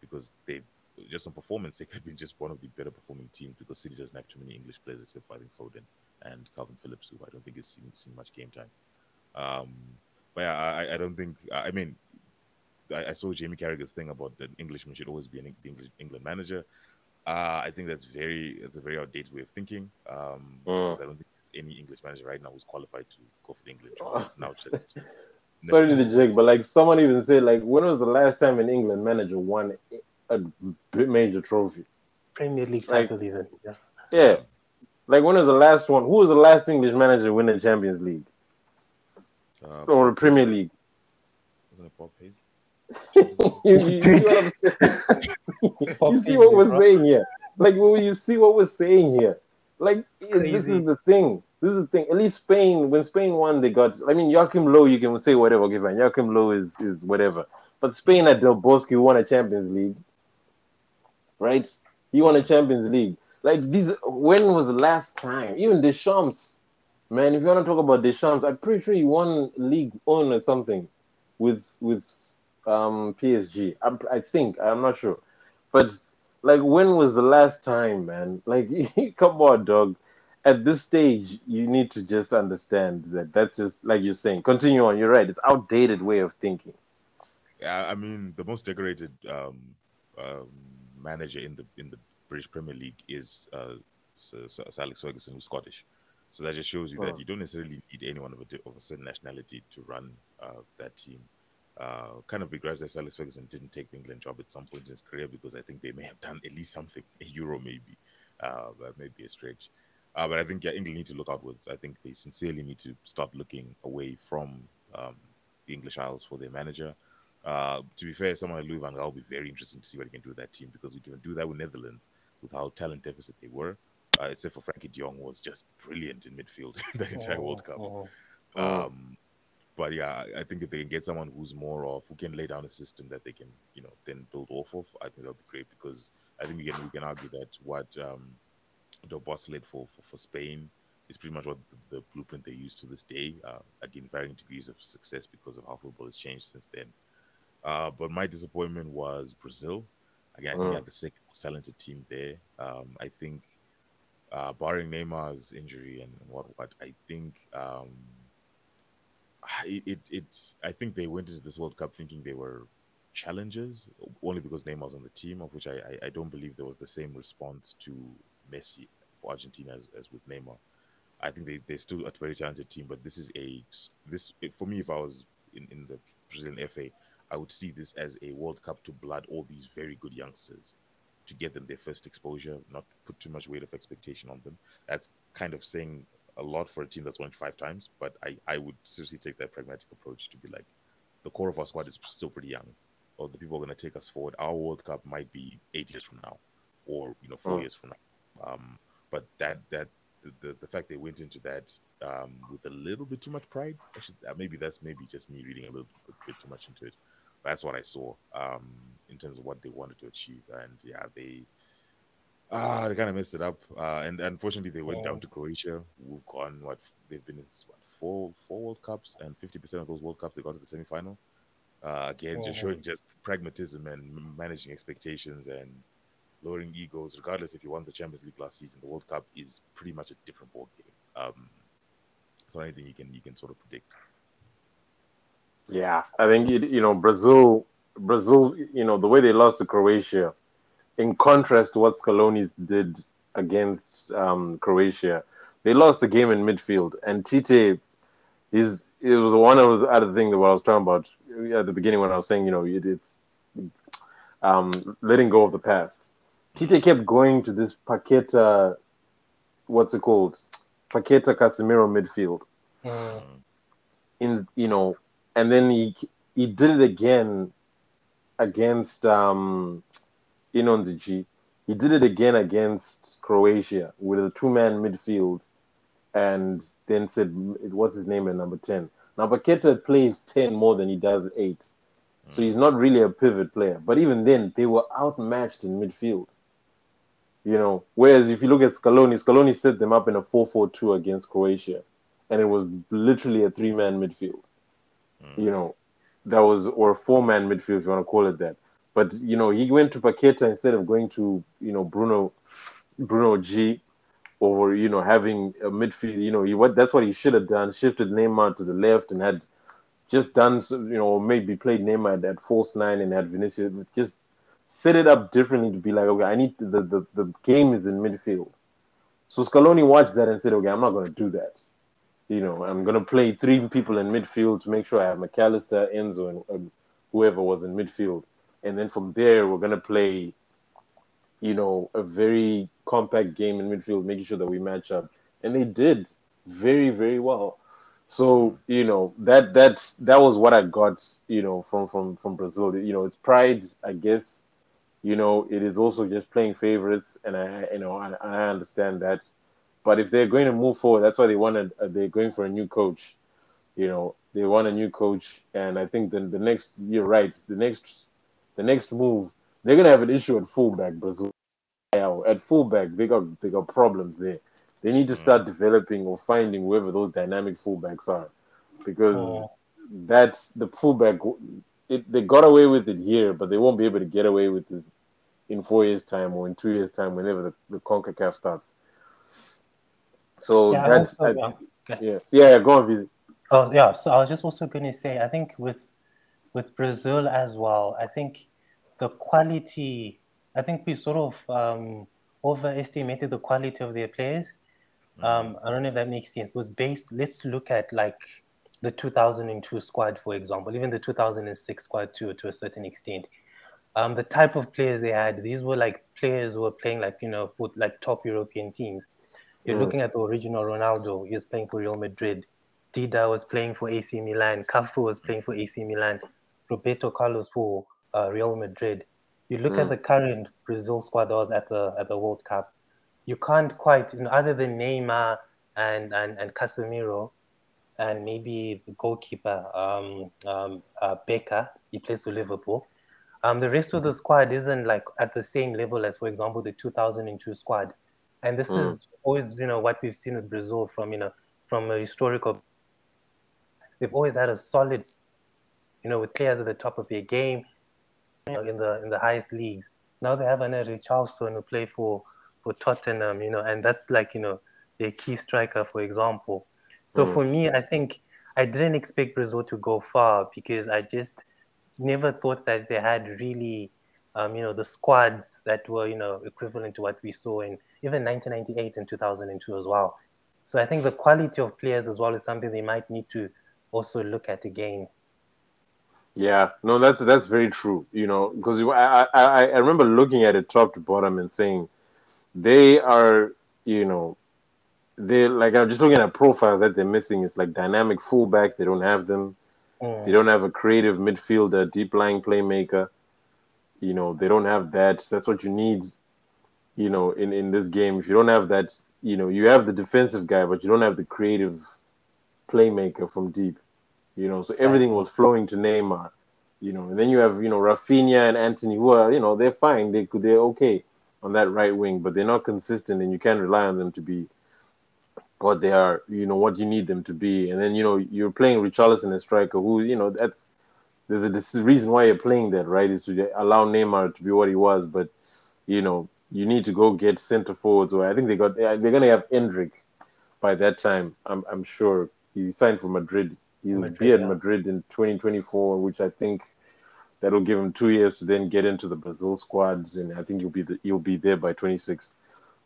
because they just on performance (laughs) sake, they've been just one of the better performing teams because City doesn't have too many English players except for I think Foden and Kalvin Phillips, who I don't think has seen, seen much game time. Um, but yeah, I, I don't think, I mean, I, I, saw Jamie Carragher's thing about the Englishman should always be an English England manager. Uh, I think that's very, it's a very outdated way of thinking. Um, uh. I don't think any English manager right now who's qualified to go for the England job. It's now just. (laughs) Sorry to jig, but like someone even said, like, when was the last time an England manager won a major trophy. Premier League title, like, even. Yeah. Yeah. Like when was the last one? Who was the last English manager to win the Champions League uh, or the Premier League? Wasn't it Bob Paisley? (laughs) you, you, see what I'm saying? (laughs) you see what we're saying here? Like when you see what we're saying here? Like this is the thing. This is the thing. At least Spain, when Spain won, they got. I mean, Joachim Low, you can say whatever, okay, fine. Joachim Low is is whatever. But Spain at Del Bosque won a Champions League, right? He won a Champions League. Like these, when was the last time? Even Deschamps, man. If you want to talk about Deschamps, I'm pretty sure he won League on or something with with um PSG. I'm, I think I'm not sure, but like when was the last time, man? (laughs) Like, (laughs) come on, dog. At this stage, you need to just understand that that's just like you're saying. Continue on. You're right. It's outdated way of thinking. Yeah i mean, the most decorated um, um, manager in the in the British Premier League is uh, Sir, Sir Alex Ferguson, who's Scottish. So that just shows you oh. that you don't necessarily need anyone of a, of a certain nationality to run uh, that team. Uh, kind of begrudge that Alex Ferguson didn't take the England job at some point in his career because I think they may have done at least something, a Euro maybe, uh, that may be a stretch. Uh, but I think yeah, England need to look outwards. I think they sincerely need to stop looking away from um, the English Isles for their manager. Uh, to be fair, someone like Louis van Gaal will be very interesting to see what he can do with that team because he can do that with Netherlands with how talent deficit they were. Uh, except for Frenkie de Jong was just brilliant in midfield (laughs) that entire oh, World Cup. Oh, oh. Um, but yeah, I think if they can get someone who's more of who can lay down a system that they can, you know, then build off of, I think that'll be great because I think we can we can argue that what um, the boss led for, for for Spain is pretty much what the, the blueprint they use to this day. Uh, again, varying degrees of success because of how football has changed since then. Uh, but my disappointment was Brazil. Again, I think Mm. they had the second most talented team there. Um, I think, uh, barring Neymar's injury and what what, I think um, it, it I think they went into this World Cup thinking they were challengers only because Neymar was on the team, of which I, I, I don't believe there was the same response to Messi for Argentina as, as with Neymar. I think they, they're still a very talented team, but this is a this for me. If I was in, in the Brazilian FA, I would see this as a World Cup to blood all these very good youngsters to get them their first exposure, not put too much weight of expectation on them. That's kind of saying a lot for a team that's won five times, but I, I would seriously take that pragmatic approach to be like, the core of our squad is still pretty young, or the people are going to take us forward. Our World Cup might be eight years from now, or you know, four Mm. years from now. Um, but that that the, the, fact they went into that um, with a little bit too much pride, I should, uh, maybe that's maybe just me reading a little bit, bit too much into it. That's what I saw um, in terms of what they wanted to achieve, and yeah, they ah they kind of messed it up. Uh, and unfortunately, they went Yeah. down to Croatia. Who've gone what they've been in what four four World Cups, and fifty percent of those World Cups they got to the semifinal. Uh, again, just Mhm. showing just pragmatism and managing expectations and lowering egos. Regardless if you won the Champions League last season, the World Cup is pretty much a different ball game. Um, so anything you can you can sort of predict. Yeah, I think it, you know Brazil. Brazil, you know the way they lost to Croatia, in contrast to what Scaloni did against um, Croatia, they lost the game in midfield. And Tite is it was one of the other thing that what I was talking about at the beginning when I was saying you know it, it's um, letting go of the past. Tite kept going to this Paqueta, what's it called, Paqueta Casemiro midfield Mm. in you know, and then he he did it again against um Inondiji. He did it again against Croatia with a two man midfield, and then said what's his name at number ten. Now Paqueta plays ten more than he does eight, so he's not really a pivot player. But even then, they were outmatched in midfield. You know, whereas if you look at Scaloni, Scaloni set them up in a 4-4-2 against Croatia, and it was literally a three-man midfield. Mm. You know, that was or a four-man midfield if you want to call it that. But you know, he went to Paqueta instead of going to you know Bruno, Bruno G, or you know having a midfield. You know, he what that's what he should have done. Shifted Neymar to the left and had just done you know maybe played Neymar at, at false nine and had Vinicius just set it up differently to be like okay I need to, the, the the game is in midfield. So Scaloni watched that and said okay I'm not going to do that. You know I'm going to play three people in midfield to make sure I have Mac Allister, Enzo, and, and whoever was in midfield, and then from there we're to play you know, a very compact game in midfield, making sure that we match up. And they did very, very well. So, you know, that that's that was what I got, you know, from from from Brazil. You know, it's pride, I guess. You know, it is also just playing favorites, and I, you know, I, I understand that. But if they're going to move forward, that's why they wanted. Uh, they're going for a new coach. You know, they want a new coach, and I think then the next, you're right. The next, the next move, they're gonna have an issue at fullback, Brazil. At fullback, they got they got problems there. They need to mm. start developing or finding whoever those dynamic fullbacks are, because Oh. that's the fullback. It, they got away with it here, but they won't be able to get away with it in four years' time or in two years' time, whenever the, the Concacaf starts. So Yeah, that's also, I- yeah. Okay. yeah, yeah. Go on, visit. Oh yeah, so I was just also going to say, I think with with Brazil as well, I think the quality, I think we sort of um, overestimated the quality of their players. Um, I don't know if that makes sense. It was based. Let's look at like the 2002 squad, for example, even the 2006 squad to to a certain extent. Um, the type of players they had, these were like players who were playing like you know, with like top European teams. You're Mm. looking at the original Ronaldo. He was playing for Real Madrid. Dida was playing for AC Milan. Cafu was playing for AC Milan. Roberto Carlos for uh, Real Madrid. You look at Mm. the current Brazil squad that was at the at the World Cup. You can't quite, you know, other than Neymar and and and Casemiro, and maybe the goalkeeper um, um, uh, Becker. He plays for Liverpool. Um, the rest of the squad isn't like at the same level as, for example, the 2002 squad. And this mm. is always, you know, what we've seen with Brazil from, you know, from a historical. They've always had a solid, you know, with players at the top of their game, you know, in the in the highest leagues. Now they have another Richarlison who play for for Tottenham, you know, and that's like, you know, their key striker, for example. So mm. for me, I think I didn't expect Brazil to go far because I just never thought that they had really, um, you know, the squads that were, you know, equivalent to what we saw in even 1998 and 2002 as well. So I think the quality of players as well is something they might need to also look at again. Yeah, no, that's that's very true. You know, because I, I I remember looking at it top to bottom and saying they are, you know, they like I'm just looking at profiles that they're missing. It's like dynamic fullbacks. They don't have them. Mm. They don't have a creative midfielder, deep lying playmaker. You know, they don't have that. That's what you need. You know, in in this game, if you don't have that, you know, you have the defensive guy, but you don't have the creative playmaker from deep. You know, so everything was flowing to Neymar. You know, and then you have you know Raphinha and Antony, who are you know they're fine. They could they're okay on that right wing, but they're not consistent, and you can't rely on them to be what they are, you know, what you need them to be. And then, you know, you're playing Richarlison as striker, who, you know, that's there's a this reason why you're playing that, right? Is to allow Neymar to be what he was. But, you know, you need to go get center forwards. Or I think they got they're gonna have Endrick by that time. I'm I'm sure he signed for Madrid. He'll Madrid, be at yeah. Madrid in 2024, which I think that'll give him two years to then get into the Brazil squads, and I think he'll be the, he'll be there by 26.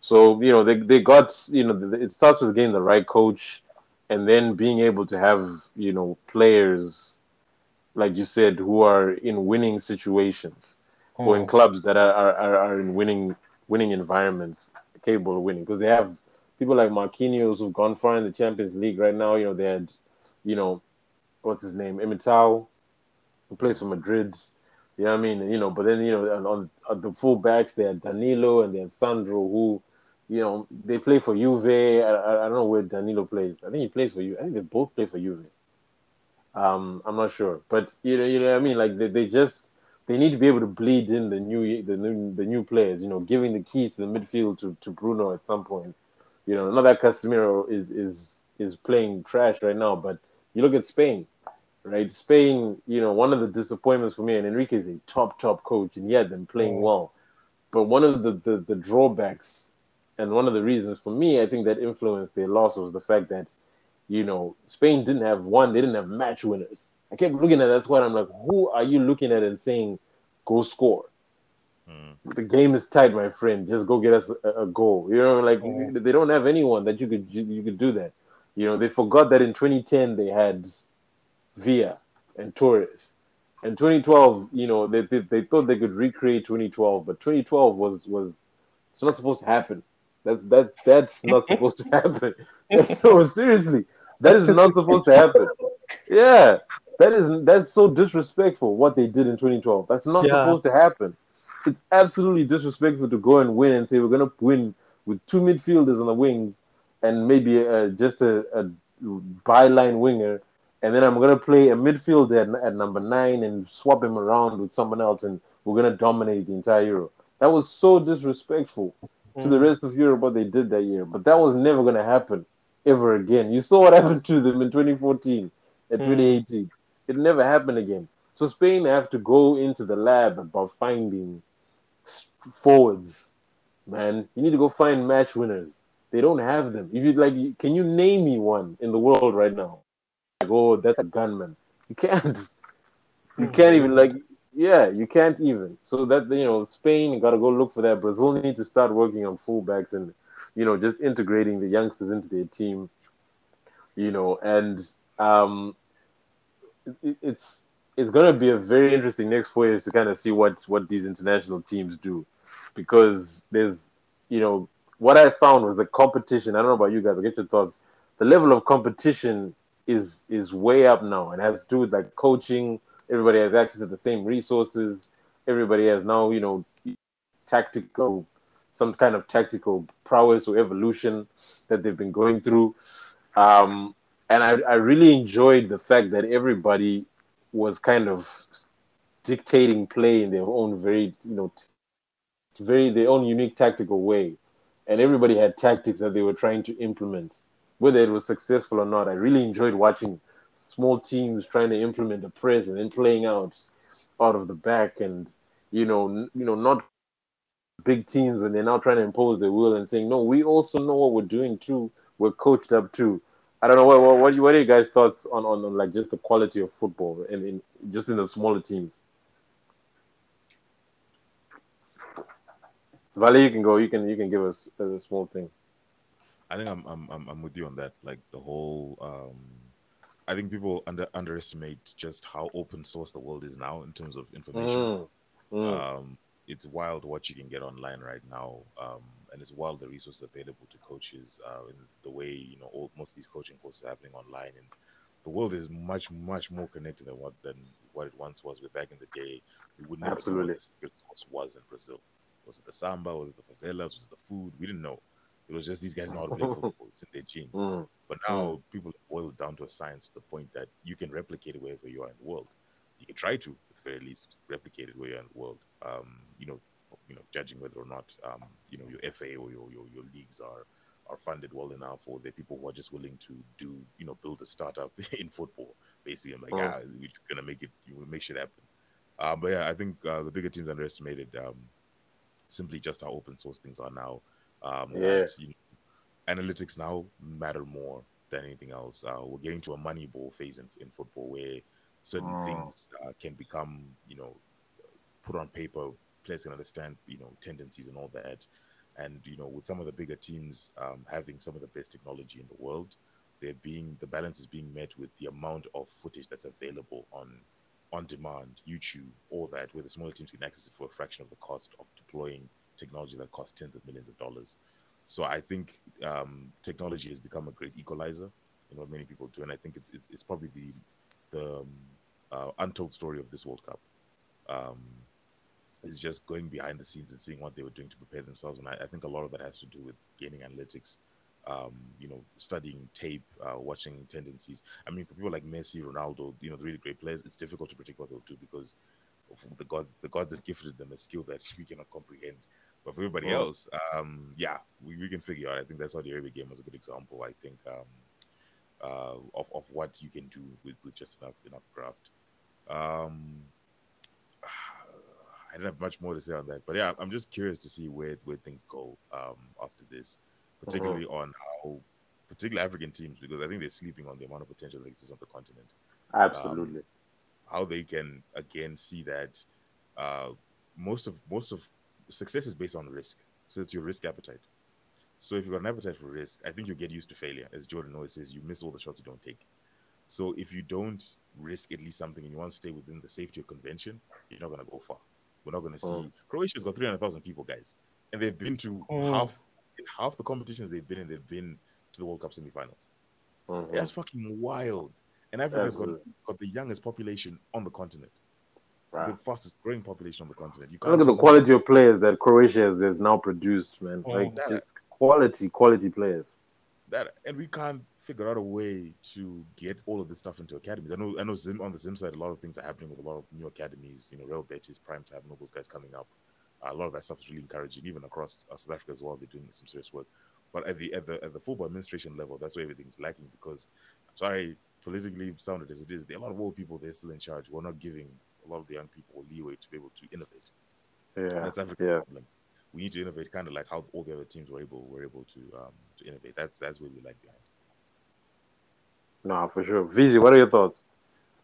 So you know they they got you know it starts with getting the right coach, and then being able to have you know players, like you said, who are in winning situations, oh. or in hmm. clubs that are, are are in winning winning environments, capable of winning because they have people like Marquinhos who've gone far in the Champions League right now. You know they had, you know, what's his name, Militao, who plays for Madrid. You know what I mean? You know, but then you know on, on the full backs they had Danilo and they had Sandro who you know, they play for Juve. I, I, I, don't know where Danilo plays. I think he plays for you. I think they both play for Juve. Um, I'm not sure, but you know, you know, what I mean, like they, they just they need to be able to bleed in the new the new the new players. You know, giving the keys to the midfield to, to Bruno at some point. You know, not that Casemiro is is is playing trash right now, but you look at Spain, right? Spain, you know, one of the disappointments for me, and Enrique is a top top coach, and he had them playing mm. well, but one of the the, the drawbacks and one of the reasons for me, I think that influenced their loss was the fact that, you know, Spain didn't have one, they didn't have match winners. I kept looking at that squad. I'm like, who are you looking at and saying, go score? Mm. The game is tight, my friend. Just go get us a, a goal. You know, like mm. they don't have anyone that you could you, you could do that. You know, they forgot that in 2010 they had Villa and Torres. And 2012, you know, they, they, they thought they could recreate 2012, but 2012 was was it's not supposed to happen. That's that that's not supposed to happen. (laughs) no, seriously, that is not supposed to happen. Yeah, that is that's so disrespectful. What they did in 2012. That's not yeah. supposed to happen. It's absolutely disrespectful to go and win and say we're gonna win with two midfielders on the wings and maybe uh, just a, a byline winger, and then I'm gonna play a midfielder at, at number nine and swap him around with someone else, and we're gonna dominate the entire Euro. That was so disrespectful to the mm. rest of Europe what they did that year. But that was never going to happen ever again. You saw what (laughs) happened to them in 2014 and mm. 2018. It never happened again. So Spain have to go into the lab about finding forwards. Man, you need to go find match winners. They don't have them. If you like, can you name me one in the world right now? Like, oh, that's a gunman. You can't. You mm. can't even like yeah, you can't even. So that you know, Spain got to go look for that. Brazil need to start working on fullbacks and you know just integrating the youngsters into their team. You know, and um, it, it's it's going to be a very interesting next four years to kind of see what what these international teams do, because there's you know what I found was the competition. I don't know about you guys. I get your thoughts. The level of competition is is way up now and has to do with like coaching everybody has access to the same resources. Everybody has now, you know, tactical, some kind of tactical prowess or evolution that they've been going through. Um, and I, I really enjoyed the fact that everybody was kind of dictating play in their own very you know very their own unique tactical way and everybody had tactics that they were trying to implement. Whether it was successful or not i really enjoyed watching small teams trying to implement a press and then playing out out of the back and you know you know not big teams when they're now trying to impose their will and saying no we also know what we're doing too. We're coached up too. I don't know what what what, what are you guys thoughts on, on, on like just the quality of football and in just in the smaller teams. Vale, you can go. You can you can give us a, small thing. I think I'm, I'm I'm with you on that. Like the whole, um, I think people under underestimate just how open source the world is now in terms of information. Mm, mm. Um, it's wild what you can get online right now, um, and it's wild the resources available to coaches uh, in the way you know all, most of these coaching courses are happening online, and the world is much much more connected than what than what it once was. But back in the day, we would never know Absolutely. what the secret source was in Brazil. Was it the samba? Was it the favelas? Was it the food? We didn't know. It was just these guys know how to play football. It's in their genes. Mm. But now people boil it down to a science to the point that you can replicate it wherever you are in the world. You can try to, at the very least, replicate it where you are in the world. Um, you know, you know, judging whether or not um, you know your FA or your, your your leagues are are funded well enough, or they're people who are just willing to do, you know, build a startup (laughs) in football. Basically, I'm like, Mm. ah, we're just gonna make it, you will make shit happen. Uh, but yeah, I think uh, the bigger teams underestimated um, simply just how open source things are now. Um, Yeah. you know, analytics now matter more than anything else. Uh, we're getting to a money ball phase in, in football where certain Mm. things uh, can become, you know, put on paper. Players can understand, you know, tendencies and all that. And you know, with some of the bigger teams um, having some of the best technology in the world, they're being the balance is being met with the amount of footage that's available on on demand, YouTube, all that, where the smaller teams can access it for a fraction of the cost of deploying technology that costs tens of millions of dollars. So I think um, technology has become a great equalizer in what many people do, and I think it's it's, it's probably the the um, uh, untold story of this World Cup. Um, is just going behind the scenes and seeing what they were doing to prepare themselves, and I, I think a lot of that has to do with gaining analytics. Um, you know, studying tape, uh, watching tendencies. I mean, for people like Messi, Ronaldo, you know, the really great players, it's difficult to predict what they'll do because of the gods, the gods have gifted them a skill that (laughs) we cannot comprehend. But for everybody else, um, yeah, we, we can figure out. I think that Saudi Arabia game was a good example. I think um, uh, of of what you can do with, with just enough enough craft. Um, (sighs) I don't have much more to say on that, but yeah, I'm just curious to see where where things go um, after this, particularly on how, particularly African teams, because I think they're sleeping on the amount of potential that exists on the continent Absolutely. how they can again see that uh, most of most of success is based on risk. So it's your risk appetite. So if you've got an appetite for risk, I think you get used to failure. As Jordan always says, you miss all the shots you don't take. So if you don't risk at least something and you want to stay within the safety of convention, you're not going to go far. We're not going to see. Mm. Croatia's got 300,000 people, guys, and they've been to Mm. half in half the competitions they've been in. They've been to the World Cup semifinals. Mhm. That's fucking wild. And Africa's got, got the youngest population on the continent, Wow. the fastest growing population on the continent. You can Look at the quality of players that Croatia has, has now produced, man. Oh, Like that- just quality, quality players. that, and we can't figure out a way to get all of this stuff into academies. I know, I know, Zim, on the Zim side, a lot of things are happening with a lot of new academies. You know, Real Betis, Prime Time, all those guys coming up. A lot of that stuff is really encouraging, even across uh, South Africa as well. They're doing some serious work. But at the at the at the football administration level, that's where everything's lacking because I'm sorry, politically sounded as it is, there are a lot of old people they're still in charge. We're not giving a lot of the young people leeway to be able to innovate. Yeah, That's Africa's yeah. problem. We need to innovate, kind of like how all the other teams were able were able to um, to innovate. That's that's where we lag behind. No, for sure. Vizi, what are your thoughts?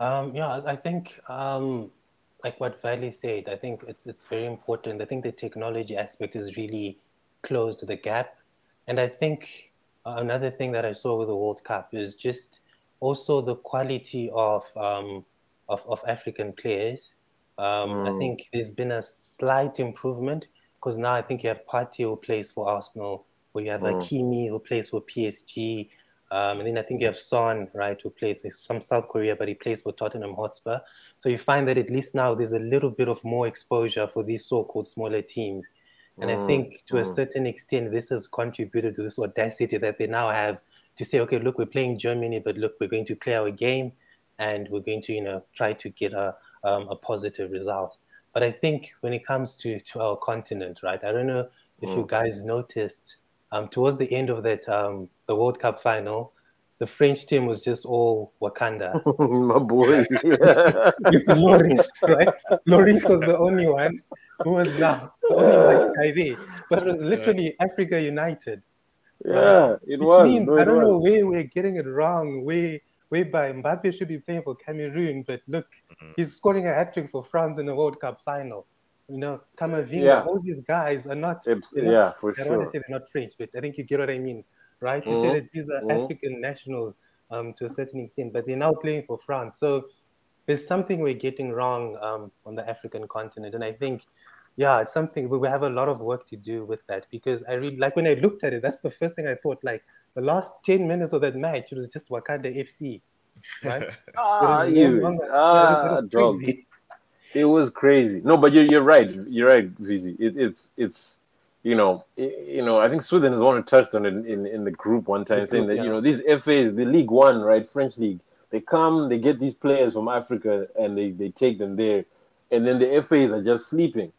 Um, yeah, I I think um, like what Vale said, I think it's it's very important. I think the technology aspect has really closed the gap, and I think uh, another thing that I saw with the World Cup is just also the quality of um, of, of African players. Um, I Mm. think there's been a slight improvement because now I think you have Partey who plays for Arsenal, or you have Mm. Hakimi who plays for PSG, um, and then I think you have Son, right, who plays from South Korea, but he plays for Tottenham Hotspur. So you find that at least now there's a little bit of more exposure for these so-called smaller teams. And I Mm, think to a mm. certain extent, this has contributed to this audacity that they now have to say, okay, look, we're playing Germany, but look, we're going to play our game, and we're going to, you know, try to get a um, a positive result. But I think when it comes to to our continent, right? I don't know if mm. you guys noticed um, towards the end of that um, the World Cup final, the French team was just all Wakanda. (laughs) My boy. (laughs) Lloris, right? Lloris was the only one who was now the only white guy there. But it was literally Africa United. Yeah, it Which was. means no, I don't was. know where we're getting it wrong. Where whereby Mbappe should be playing for Cameroon, but look, mm-hmm. he's scoring a hat trick for France in the World Cup final. You know, Camavinga, yeah. all these guys are not. It's, not yeah, for I sure. don't want to say they're not French, but I think you get what I mean, right? To mm-hmm. say that these are mm-hmm. African nationals um, to a certain extent, but they're now playing for France. So there's something we're getting wrong um, on the African continent, and I think, yeah, it's something we have a lot of work to do with that because I really like when I looked at it. That's the first thing I thought. Like the last ten minutes of that match, it was just Wakanda FC, right? (laughs) ah, you, ah, dog. It was crazy. No, but you're you're right. You're right, Vizi. It, it's it's you know you know I think Sweden has one touched on it in, in, in the group one time, the saying group, that yeah. you know these FAs, the League One, right, French league, they come, they get these players from Africa, and they they take them there, and then the FAs are just sleeping.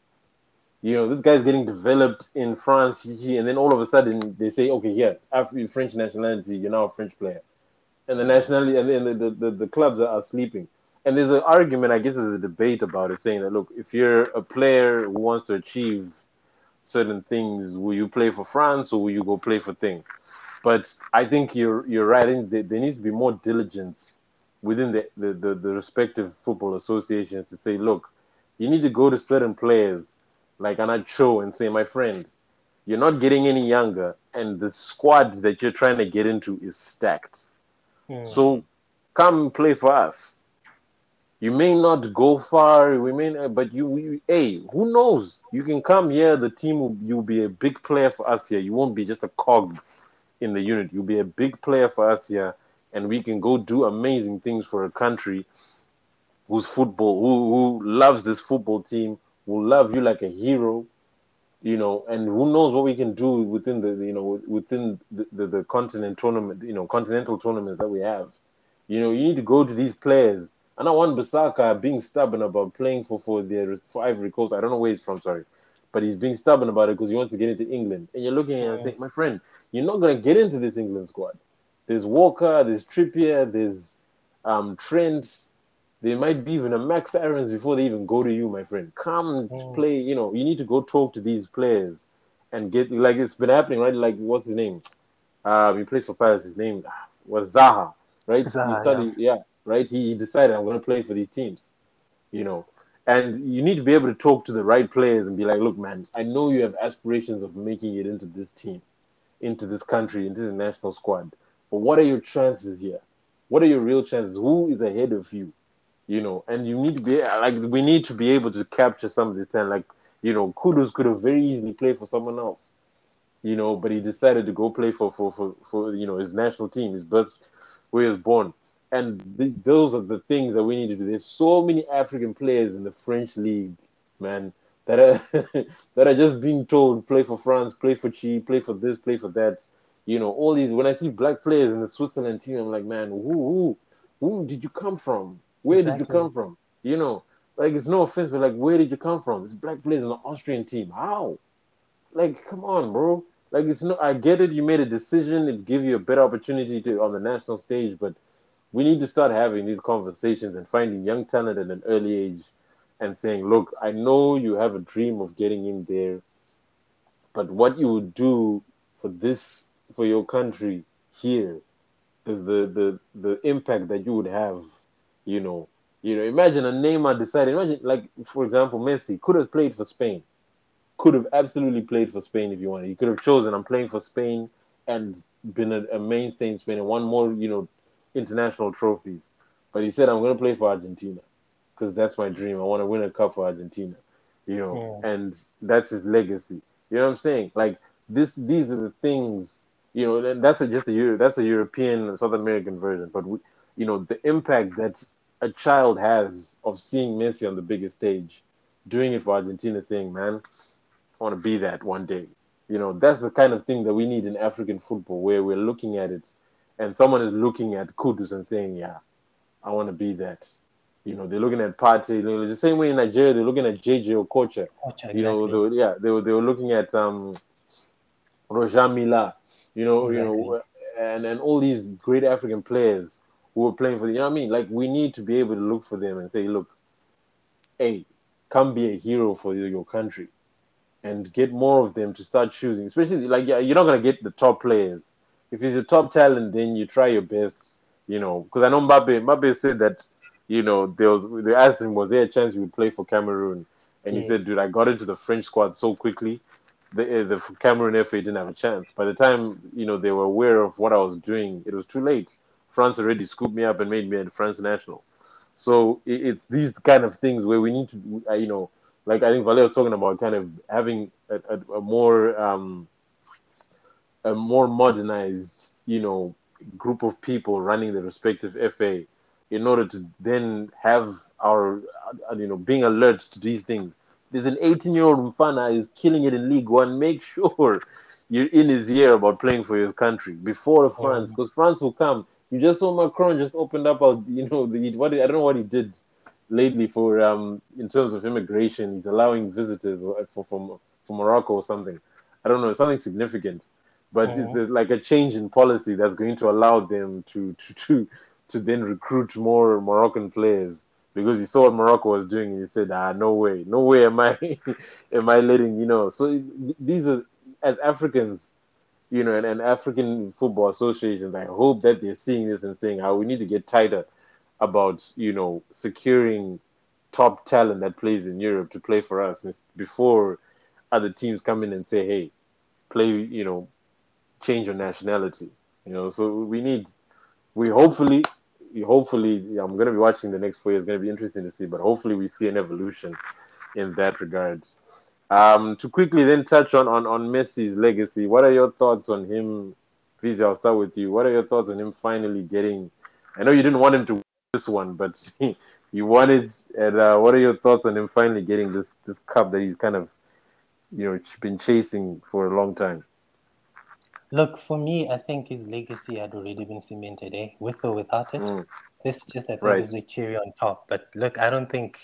You know, this guy's getting developed in France, and then all of a sudden they say, okay, yeah, after French nationality, you're now a French player, and the nationality, and then the, the, the, the clubs are, are sleeping and there's an argument, I guess, there's a debate about it, saying that look, if you're a player who wants to achieve certain things, will you play for France or will you go play for thing? But I think you're you're right. There, there needs to be more diligence within the, the, the, the respective football associations to say, look, you need to go to certain players like Anacho and say, my friend, you're not getting any younger, and the squad that you're trying to get into is stacked. Mm. So come play for us you may not go far, we may, but you, hey, who knows? You can come here. The team will you'll be a big player for us here. You won't be just a cog in the unit. You'll be a big player for us here, and we can go do amazing things for a country whose football, who who loves this football team, will love you like a hero, you know. And who knows what we can do within the you know within the, the, the continent tournament, you know, continental tournaments that we have. You know, you need to go to these players and I Wan-Bissaka being stubborn about playing for for the for Ivory Coast. I don't know where he's from, sorry, but he's being stubborn about it because he wants to get into England. And you're looking at him and saying, my friend, you're not gonna get into this England squad. There's Walker, there's Trippier, there's um, Trent. There might be even a Max Aarons before they even go to you, my friend. Come oh. play. You know, you need to go talk to these players and get like it's been happening, right? Like what's his name? Uh, he plays for Paris. His name was Zaha, right? Zaha, studied, yeah. yeah right? He, decided I'm going to play for these teams, you know. And you need to be able to talk to the right players and be like, look, man, I know you have aspirations of making it into this team, into this country, into the national squad. But what are your chances here? What are your real chances? Who is ahead of you? You know, and you need to be like we need to be able to capture some of this talent. Like, you know, Kudus could have very easily played for someone else, you know, but he decided to go play for for for, for you know his national team, his birth where he was born and th- those are the things that we need to do. There's so many African players in the French league, man, that are (laughs) that are just being told play for France, play for Chi, play for this, play for that. You know, all these. When I see black players in the Switzerland team, I'm like, man, who who who did you come from? Where exactly. did you come from? You know, like it's no offense, but like, where did you come from? This black players in the Austrian team. How? Like, come on, bro. Like it's no. I get it. You made a decision. It give you a better opportunity to on the national stage, but we need to start having these conversations and finding young talent at an early age and saying, look, I know you have a dream of getting in there, but what you would do for this, for your country here, is the the the impact that you would have, you know. You know, imagine a Neymar decided, imagine like for example, Messi could have played for Spain. Could have absolutely played for Spain if you wanted. He could have chosen, I'm playing for Spain and been a, a mainstay in Spain and one more, you know, international trophies, but he said, "I'm going to play for Argentina because that's my dream. I want to win a cup for Argentina." You know, yeah. and that's his legacy. You know what I'm saying? Like this, these are the things. You know, and that's a, just a that's a European South American version, but we, you know, the impact that a child has of seeing Messi on the biggest stage, doing it for Argentina, saying, "Man, I want to be that one day." You know, that's the kind of thing that we need in African football, where we're looking at it and someone is looking at Kudus and saying, "Yeah, I want to be that." You know, they're looking at know, the same way in Nigeria, they're looking at JJ Okocha. Ocha, You know, they were, yeah, they were they were looking at um, Roger Milla. You know, you know, and and all these great African players who were playing for the. You know what I mean? Like we need to be able to look for them and say, look, hey, come be a hero for your, your country, and get more of them to start choosing. Especially like yeah, you're not gonna get the top players. If he's a top talent, then you try your best. You know, because I know Mbappe. Mbappe said that. You know, they was they asked him, was there a chance he would play for Cameroon? And he said, dude, I got into the French squad so quickly the, uh, the Cameroon FA didn't have a chance. By the time you know they were aware of what I was doing, it was too late. France already scooped me up and made me a France national. So it, it's these kind of things where we need to, you know, like I think Vale was talking about, kind of having a, a, a more um, a more modernized, you know, group of people running the respective FA in order to then have our, uh, you know, being alert to these things there's an 18 year old Mfana is killing it in League One. Make (laughs) sure you're in his ear about playing for your country before France, because France will come. You just saw Macron just opened up, a, you know, the what I don't know what he did lately for um in terms of immigration. He's allowing visitors for from from Morocco or something. I don't know something significant, but it's a, like a change in policy that's going to allow them to to to to then recruit more Moroccan players. Because he saw what Morocco was doing and he said, ah, no way, no way am I (laughs) am I letting you know. So these are as Africans, you know, and, and African football associations, I hope that they're seeing this and saying how we need to get tighter about, you know, securing top talent that plays in Europe to play for us. Before other teams come in and say, hey, play, you know, change your nationality. You know, so we need we hopefully hopefully I'm going to be watching the next four years. It's going to be interesting to see, but hopefully we see an evolution in that regard. Um, to quickly then touch on, on on Messi's legacy, what are your thoughts on him? Fizi, I'll start with you. What are your thoughts on him finally getting? I know you didn't want him to this one, but (laughs) you wanted. And uh, what are your thoughts on him finally getting this this cup that he's kind of, you know, been chasing for a long time? Look, for me, I think his legacy had already been cemented, eh? With or without it. Mm. This just, I think, Right. is the cherry on top. But look, I don't think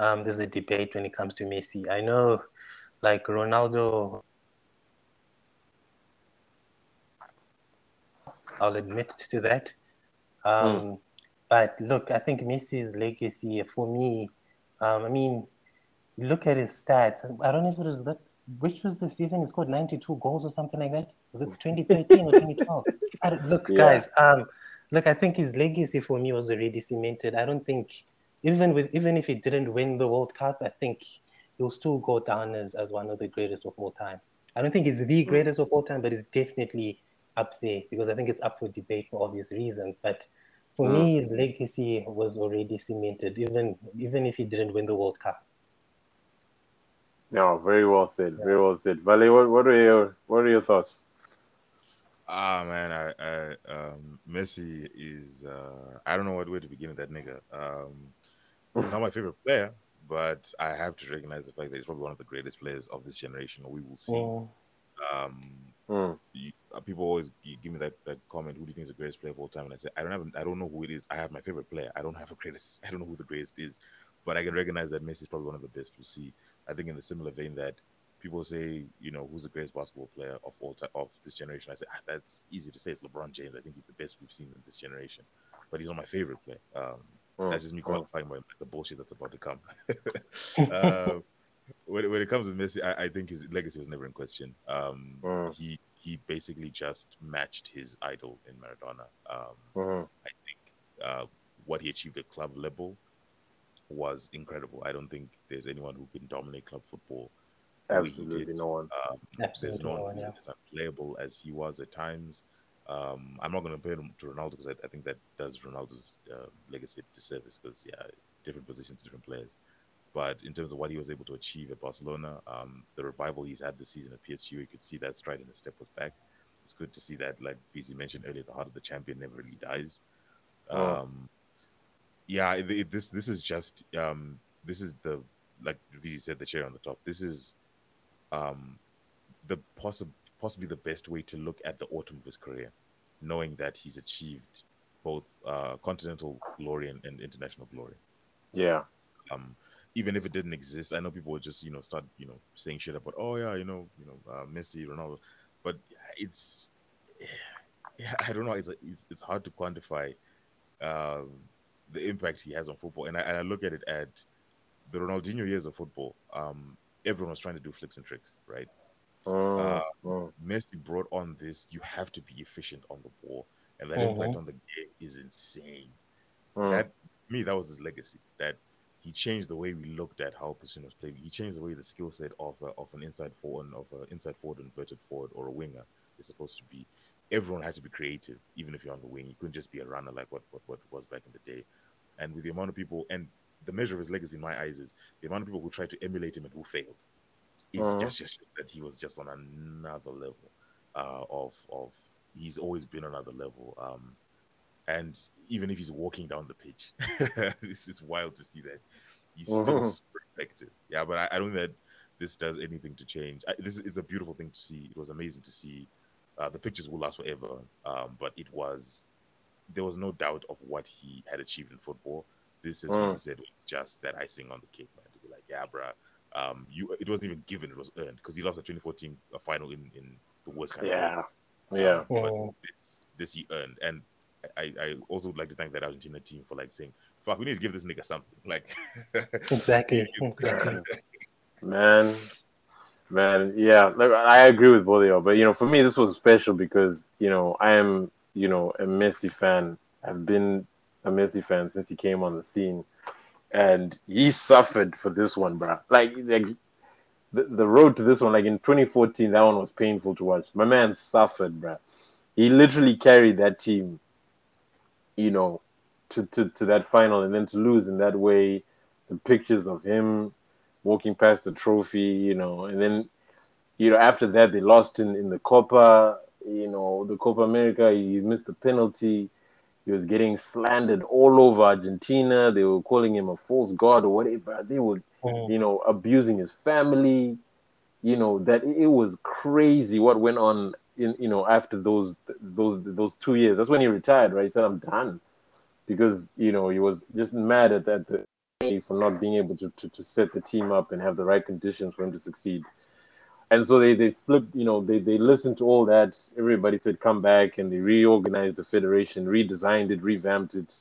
um, there's a debate when it comes to Messi. I know, like Ronaldo, I'll admit to that. Um, But look, I think Messi's legacy for me, um, I mean, look at his stats. I don't know if it was that. Which was the season he scored 92 goals or something like that? Was it (laughs) 2013 or 2012? Look, Yeah. guys. Um, look, I think his legacy for me was already cemented. I don't think, even with even if he didn't win the World Cup, I think he'll still go down as, as one of the greatest of all time. I don't think he's the greatest of all time, but he's definitely up there because I think it's up for debate for obvious reasons. But for Mm. me, his legacy was already cemented, even even if he didn't win the World Cup. No, very well said. Very well said. Vale, what, what are your what are your thoughts? Ah man, I, I um Messi is uh I don't know what way to begin with that nigga. Um he's not my favorite player, but I have to recognize the fact that he's probably one of the greatest players of this generation. We will see. Mm, Um Mm. you, uh, people always give me that, that comment, who do you think is the greatest player of all time? And I say, I don't have I don't know who it is. I have my favorite player. I don't have a greatest (laughs) I don't know who the greatest is. But I can recognize that Messi is probably one of the best we'll see. I think in the similar vein that people say, you know, who's the greatest basketball player of all time of this generation? I say, ah, that's easy to say. It's LeBron James. I think he's the best we've seen in this generation. But he's not my favorite player. Um, Mm. that's just me Mm. qualifying my, the bullshit that's about to come. uh, (laughs) when, when it comes to Messi, I, I think his legacy was never in question. Um, Mm. He he basically just matched his idol in Maradona. Um, Mhm. I think uh, what he achieved at club level was incredible. I don't think there's anyone who can dominate club football the he Absolutely did. no one. Um, there's Absolutely no no one one, who's as unplayable as he was at times. Um, I'm not going to compare him to Ronaldo because I, I think that does Ronaldo's uh, legacy a disservice because, yeah, different positions, different players. But in terms of what he was able to achieve at Barcelona, um, the revival he's had this season at PSG, you could see that stride and the step was back. It's good to see that, like VZ mentioned earlier, the heart of the champion never really dies. Oh. Um, yeah, it, it- this this is just um, this is the like VZ said, the cherry on the top. This is um, the possible possibly the best way to look at the autumn of his career. knowing that he's achieved both uh, continental glory and, and international glory. Yeah. Um, even if it didn't exist, I know people would just you know start you know saying shit about oh yeah you know you know uh, Messi Ronaldo, but it's yeah, (sighs) I don't know it's it's, it's hard to quantify um, the impact he has on football, and I, and I look at it at the Ronaldinho years of football. Um, everyone was trying to do flicks and tricks, right? Mm, Uh, mm. Messi brought on this. You have to be efficient on the ball, and that impact on the game is insane. Mm. That me, that was his legacy. That he changed the way we looked at how position was played. He changed the way the skill set of a, of an inside forward, of an inside forward, inverted forward, or a winger is supposed to be. Everyone had to be creative, even if you're on the wing. You couldn't just be a runner like what what, what was back in the day. And with the amount of people, and the measure of his legacy in my eyes is the amount of people who tried to emulate him and who failed. It's Mhm. just just that he was just on another level uh, of of. He's always been another level. Um, and even if he's walking down the pitch, (laughs) it's, it's wild to see that he's still Mhm. super effective. Yeah, but I, I don't think that this does anything to change. I, this is a beautiful thing to see. It was amazing to see. Uh, the pictures will last forever, um, but it was there was no doubt of what he had achieved in football. This is what he Mm. said was just that icing on the cake, man. To be like, yeah, bruh, um, you it wasn't even given; it was earned because he lost the 2014 final in in the worst kind of way. Yeah. Yeah. Um, but Mm. this, this he earned, and I, I also would like to thank that Argentina team for like saying, "Fuck, we need to give this nigga something." (laughs) Like, Exactly. (laughs) exactly. Man, man, yeah, I agree with both of y'all. But you know, for me, this was special because you know I am you know a Messi fan. I've been a Messi fan since he came on the scene, and he suffered for this one, bro. Like, like the, the road to this one, like in 2014, that one was painful to watch. My man suffered, bro. He literally carried that team, you know, to, to, to that final, and then to lose in that way. The pictures of him walking past the trophy, you know, and then you know after that they lost in in the Copa, you know, the Copa America. He missed the penalty. He was getting slandered all over Argentina. They were calling him a false god or whatever. They were, Mm. you know, abusing his family. You know that it was crazy what went on in you know after those those those two years. That's when he retired, right? He said, "I'm done," because you know he was just mad at that for not being able to, to, to set the team up and have the right conditions for him to succeed. And so they, they flipped, you know, they, they listened to all that. Everybody said come back and they reorganized the federation, redesigned it, revamped it,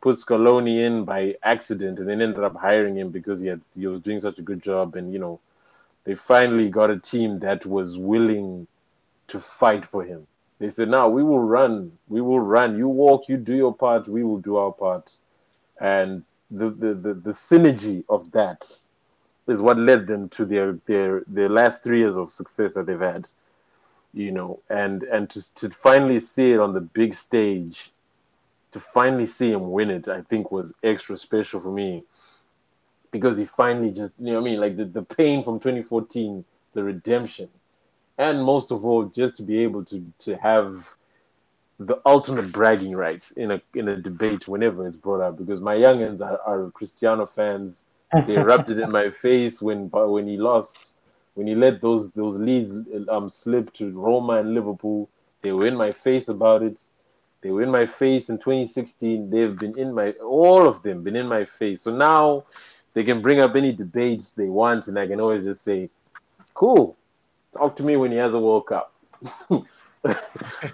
put Scaloni in by accident and then ended up hiring him because he had he was doing such a good job. And, you know, they finally got a team that was willing to fight for him. They said, now we will run, we will run. You walk, you do your part, we will do our part. And the, the, the, the synergy of that is what led them to their, their their last three years of success that they've had. You know, and and to to finally see it on the big stage, to finally see him win it, I think was extra special for me. Because he finally just you know what I mean, like the, the pain from 2014, the redemption. And most of all, just to be able to to have the ultimate bragging rights in a in a debate whenever it's brought up because my youngins are, are Cristiano fans. They rubbed it in my face when when he lost, when he let those those leads um slip to Roma and Liverpool. They were in my face about it. They were in my face in 2016. They've been in my all of them been in my face. So now they can bring up any debates they want, and I can always just say, "Cool, talk to me when he has a World Cup." (laughs)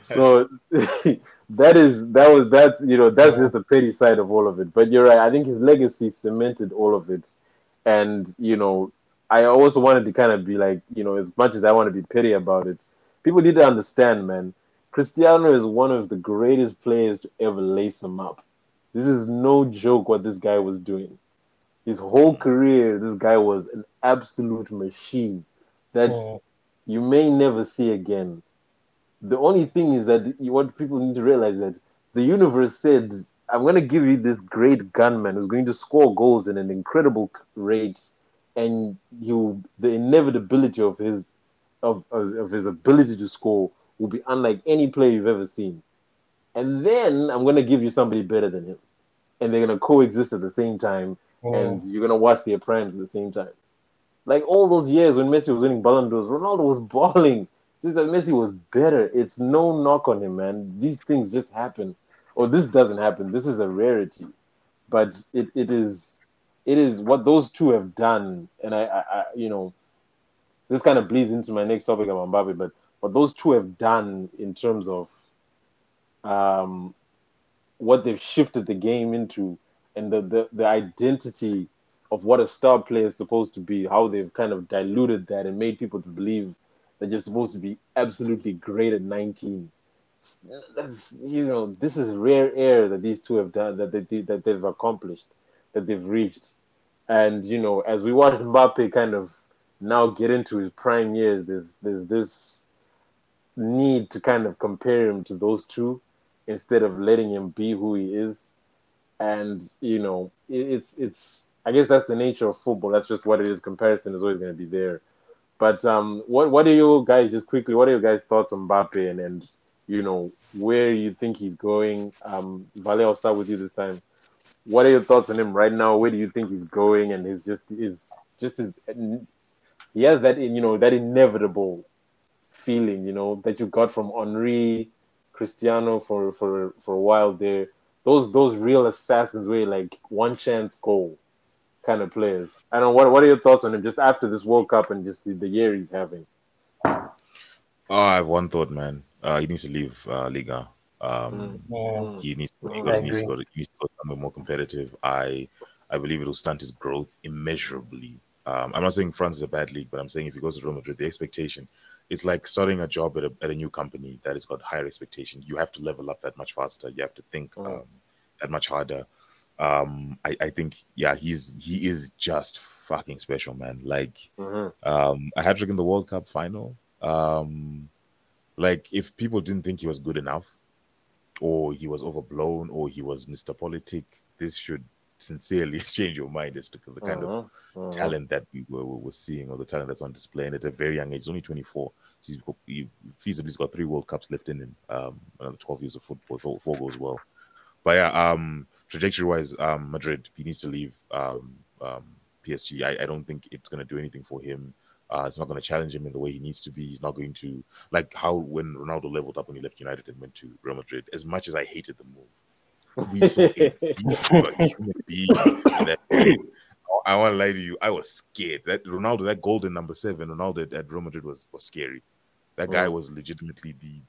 so (laughs) that is that was that you know that's just the petty side of all of it. But you're right i think his legacy cemented all of it. And you know i also wanted to kind of be like you know as much as i want to be petty about it people need to understand man cristiano is one of the greatest players to ever lace him up. This is no joke what this guy was doing. His whole career this guy was an absolute machine that Mm. you may never see again the only thing is that you, what people need to realize that the universe said, "I'm going to give you this great gunman who's going to score goals at an incredible rate, and you the inevitability of his of of of his ability to score will be unlike any player you've ever seen. And then I'm going to give you somebody better than him, and they're going to coexist at the same time, and Mm. you're going to watch their primes at the same time. Like all those years when Messi was winning Ballon d'Ors, Ronaldo was (laughs) balling just that Messi was better. It's no knock on him, man. These things just happen, or this doesn't happen. This is a rarity, but it, it is it is what those two have done, and I, I, I you know, this kind of bleeds into my next topic about Mbappe, but what those two have done in terms of um, what they've shifted the game into and the, the, the identity of what a star player is supposed to be, how they've kind of diluted that and made people to believe that you're supposed to be absolutely great at 19. That's you know, this is rare air that these two have done that they that they've accomplished, that they've reached. And you know, as we watch Mbappe kind of now get into his prime years, there's there's this need to kind of compare him to those two instead of letting him be who he is. And you know, it, it's it's I guess that's the nature of football. That's just what it is. Comparison is always going to be there. But um, what what are you guys just quickly? What are your guys' thoughts on Mbappe and and you know where you think he's going? Um, Vale, I'll start with you this time. What are your thoughts on him right now? Where do you think he's going? And he's just is just his, he has that you know that inevitable feeling, you know, that you got from Henry, Cristiano for for for a while there. Those those real assassins were like one chance goal kind of players. I don't know what what are your thoughts on him just after this World Cup and just the, the year he's having. Oh, I have one thought, man. Uh, he needs to leave uh, Liga. Um, mm. He needs to, he, goes, he needs to go. he needs to go somewhere more competitive. I I believe it will stunt his growth immeasurably. Um, I'm not saying France is a bad league, but I'm saying if he goes to Real Madrid, the expectation it's like starting a job at a, at a new company that has got higher expectation. You have to level up that much faster. You have to think mm. um, that much harder. Um, I, I think yeah, he's he is just fucking special, man. Like mm-hmm. um, a hat trick in the World Cup final. Um, like if people didn't think he was good enough, or he was overblown, or he was Mr. Politic, this should sincerely (laughs) change your mind as to the kind of uh-huh. talent that we were, we were seeing or the talent that's on display. And at a very young age, he's only 24. So he's got, he feasibly has got three World Cups left in him, um, another 12 years of football four, all goes well. But yeah, um, trajectory wise, um, Madrid, he needs to leave um, um, PSG. I, I don't think it's going to do anything for him. Uh, it's not going to challenge him in the way he needs to be. He's not going to like how when Ronaldo leveled up when he left United and went to Real Madrid. As much as I hated the move, we saw (laughs) a beast of a human being that I want to lie to you. I was scared. That Ronaldo, that golden number seven, Ronaldo at Real Madrid was was scary. That guy was legitimately the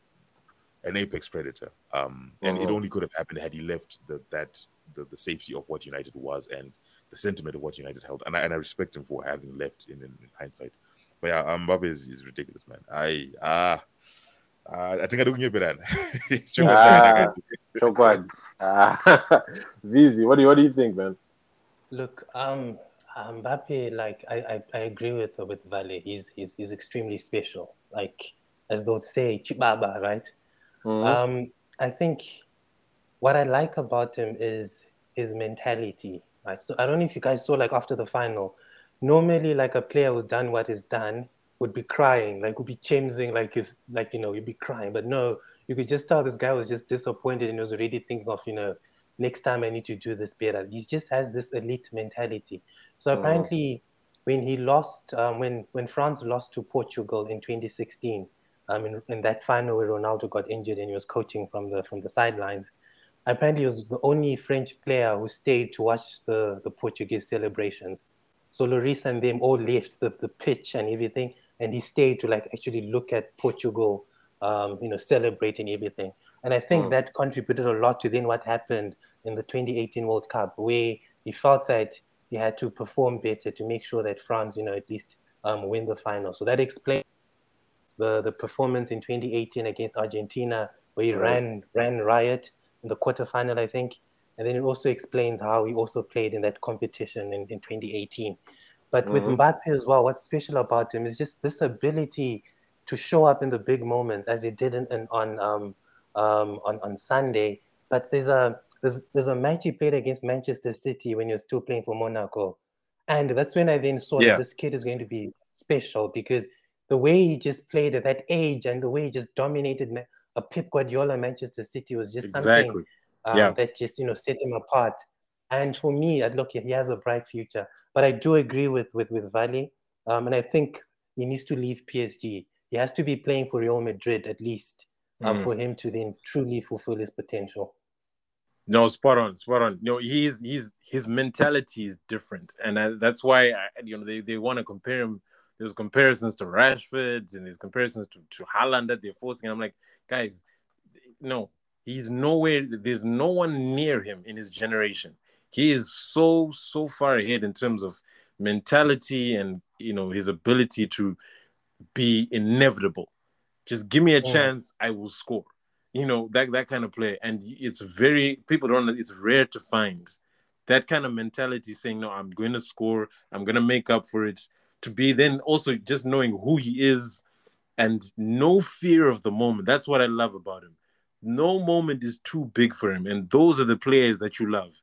an apex predator. Um, and it uh-huh. only could have happened had he left the that the, the safety of what United was and the sentiment of what United held. And I, and I respect him for having left in, in, in hindsight. But yeah, um, Mbappe is, is ridiculous, man. I ah. Uh, I think I don't get better. (laughs) ah, Chokwan. Ah, (laughs) Vizi, what do you what do you think, man? Look, um, Mbappe, like I, I, I agree with with Vale. He's he's he's extremely special. Like as they would say, Chibaba, right? Mm-hmm. Um, I think what I like about him is his mentality. Right. So I don't know if you guys saw like after the final. Normally, like a player who's done what is done, would be crying, like would be changing, like his, like you know, you'd be crying. But no, you could just tell this guy was just disappointed and was already thinking of, you know, next time I need to do this better. He just has this elite mentality. So mm. apparently, when he lost, um, when when France lost to Portugal in 2016, um, in, in that final where Ronaldo got injured and he was coaching from the from the sidelines, apparently he was the only French player who stayed to watch the the Portuguese celebrations. So Lloris and them all left the, the pitch and everything and he stayed to like actually look at Portugal, um, you know, celebrating everything. And I think mm. that contributed a lot to then what happened in the 2018 World Cup, where he felt that he had to perform better to make sure that France, you know, at least um, win the final. So that explains the the performance in 2018 against Argentina, where he right. ran ran riot in the quarterfinal, I think. And then it also explains how he also played in that competition in, in 2018. But mm-hmm. with Mbappe as well, what's special about him is just this ability to show up in the big moments, as he did in, in, on um, um, on on Sunday. But there's a there's there's a match he played against Manchester City when he was still playing for Monaco, and that's when I then saw yeah. that this kid is going to be special because the way he just played at that age and the way he just dominated a Pep Guardiola Manchester City was just exactly. something um, yeah. that just you know set him apart. And for me, I'd look, he has a bright future. But I do agree with with with Vale, um, and I think he needs to leave PSG. He he has to be playing for Real Madrid at least um, Mm. for him to then truly fulfill his potential. No, spot on, spot on. No, he's he's his mentality is different, and I, that's why I, you know they, they want to compare him. There's comparisons to Rashford and there's comparisons to to Haaland that they're forcing. I'm like, guys, no, he's nowhere. There's no one near him in his generation. He is so so far ahead in terms of mentality and you know his ability to be inevitable. Just give me a Mm. chance, I will score you know that that kind of play. and it's very people don't it's rare to find that kind of mentality saying no i'm going to score i'm going to make up for it to be then also just knowing who he is and no fear of the moment that's what i love about him no moment is too big for him and those are the players that you love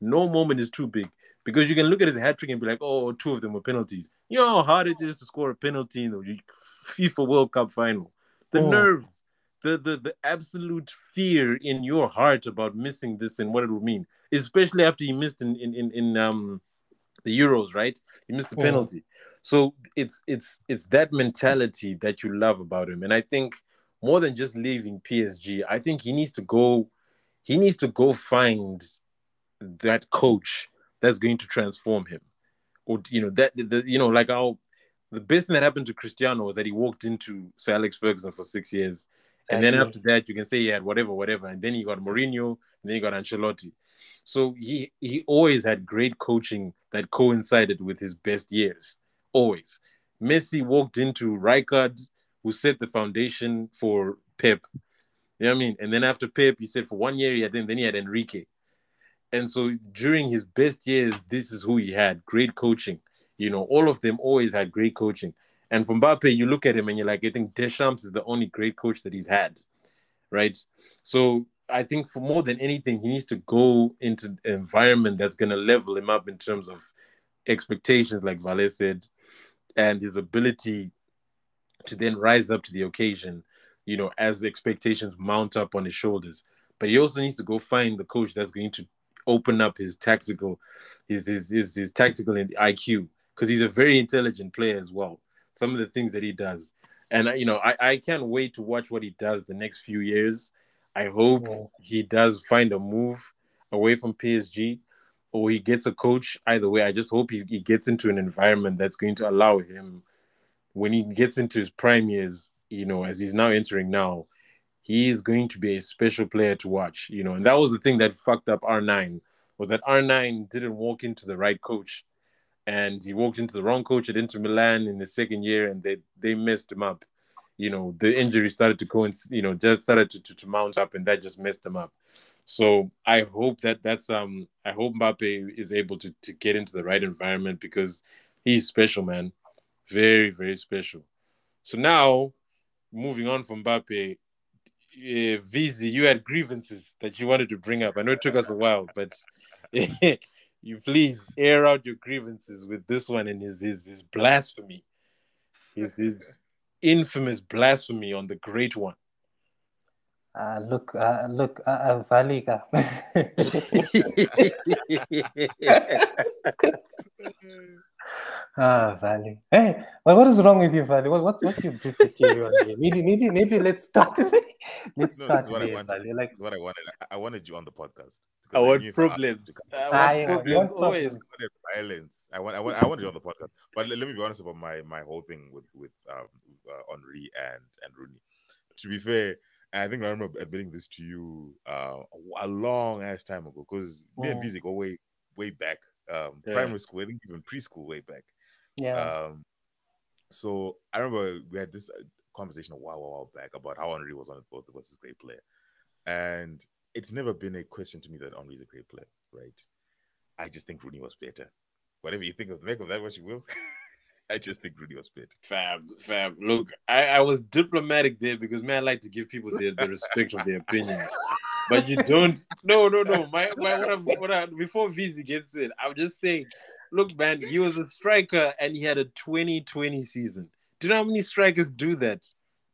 no moment is too big because you can look at his hat trick and be like oh two of them were penalties you know how hard it is to score a penalty in the fifa world cup final the Mm. nerves the, the the absolute fear in your heart about missing this and what it would mean, especially after he missed in in, in, in um the Euros, right? He missed the Mhm. penalty. So it's it's it's that mentality that you love about him. And I think more than just leaving PSG, I think he needs to go he needs to go find that coach that's going to transform him. Or you know, that the, you know, like how the best thing that happened to Cristiano was that he walked into Sir Alex Ferguson for six years. And then after that, you can say he had whatever, whatever. And then he got Mourinho, and then he got Ancelotti. So he he always had great coaching that coincided with his best years. Always. Messi walked into Rijkaard, who set the foundation for Pep. You know what I mean? And then after Pep, he said for one year he had then, then he had Enrique. And so during his best years, this is who he had. Great coaching. You know, all of them always had great coaching. And for Mbappe, you look at him and you're like, I think Deschamps is the only great coach that he's had, right? So I think for more than anything, he needs to go into an environment that's to level him up in terms of expectations, like Vale said, and his ability to then rise up to the occasion, you know, as the expectations mount up on his shoulders. But he also needs to go find the coach that's going to open up his tactical, his his his, his tactical and IQ, because he's a very intelligent player as well. Some of the things that he does, and you know, I I can't wait to watch what he does the next few years. I hope Yeah. he does find a move away from PSG, or he gets a coach. Either way, I just hope he, he gets into an environment that's going to allow him when he gets into his prime years, you know, as he's now entering now, he is going to be a special player to watch, you know. And that was the thing that fucked up R9 was that R9 didn't walk into the right coach, and he walked into the wrong coach at Inter Milan in the second year, and they they messed him up. You know, the injury started to coincide, you know, just started to, to, to mount up, and that just messed him up. So I hope that that's um I hope Mbappe is able to to get into the right environment because he's special, man, very very special. So now, moving on from Mbappe, uh, you had grievances that you wanted to bring up. I know it took us a while, but (laughs) you please air out your grievances with this one and his his, his blasphemy, his, his infamous blasphemy on the great one. Uh, look, uh, look, uh, uh, Valika. (laughs) ah, Vale. Hey, well, what is wrong with you, Vale? What, what, what's your beef with you? Maybe, maybe, maybe let's start. (laughs) let's No, start this is what I there, wanted. Vale. Like, what I wanted. I- I wanted you on the podcast. I I want knew if I asked you problems. I want I- I problems want always. I wanted violence. I want. I want. I wanted you on the podcast. But let, let me be honest about my my whole thing with with um uh, Henri and and Rooney. To be fair, and I think I remember admitting this to you uh, a long ass time ago because me and Mm. Vizi go way way back. Um, Yeah. primary school, I think even preschool, way back. yeah, Um, so I remember we had this uh, conversation a while, while, while back about how Henri was on both of us a great player, and it's never been a question to me that Henri is a great player, right? I just think Rooney was better. Whatever you think of, make of that what you will. (laughs) I just think Rooney was better. Fab, fab. Look, I, I was diplomatic there because man, I like to give people the, the respect of their opinion. But you don't. No, no, no. My, my what I, what I, before Vizi gets in, I'm just saying. Look, man, he was a striker and he had a 2020 season. Do you know how many strikers do that?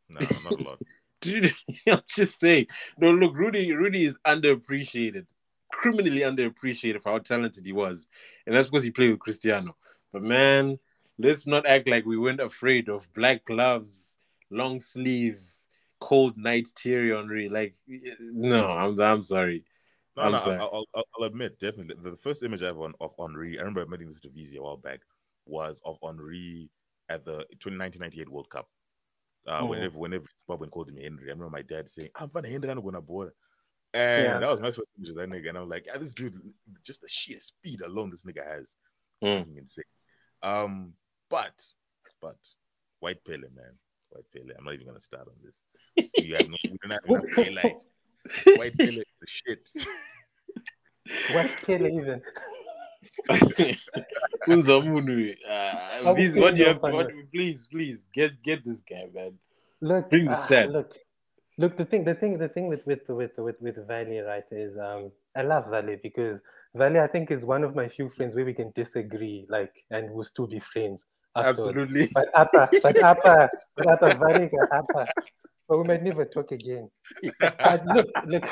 No, not a lot. (laughs) (laughs) Dude, (laughs) I'm just saying. No, look, Rudy, Rudy is underappreciated, criminally underappreciated for how talented he was, and that's because he played with Cristiano. But man, let's not act like we weren't afraid of black gloves, long sleeve, cold night Henry. Like, no, I'm I'm sorry. No, I'm no, sorry. I'll, I'll, I'll admit, definitely. The first image I have on, of Henri, I remember admitting this to Vizi a while back, was of Henri at the 1998 World Cup. Uh, Oh. Whenever whenever Zimbabwean called him Henry, I remember my dad saying, I'm fine, Henry, I'm going to board. And Yeah. that was my first image of that nigga. And I'm like, yeah, this dude, just the sheer speed alone this nigga has. Mm. fucking insane. Um, but, but, White Pele, man. White Pele. I'm not even going to start on this. You have no, we don't have enough daylight. White Pele is the shit. What kill even? (laughs) Unza Munu, uh, please, what do you you have? not What, find please, please get get this guy, man. Look, Bring the ah, stats. look, look. The thing, the thing, the thing with with with with with Vale, right? Is um, I love Vale because Vale, I think, is one of my few friends where we can disagree, like, and we'll still be friends. Absolutely. (laughs) But Appa, but Appa, but Appa, got Appa. But we might never talk again. But look, look,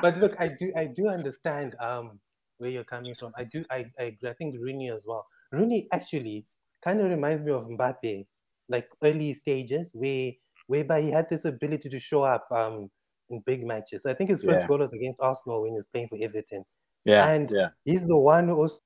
but look, I do, I do understand um where you're coming from. I do, I, I agree. I think Rooney as well. Rooney actually kind of reminds me of Mbappe, like early stages where whereby he had this ability to show up um in big matches. So I think his first Yeah. goal was against Arsenal when he was playing for Everton. Yeah, And- yeah. He's the one who also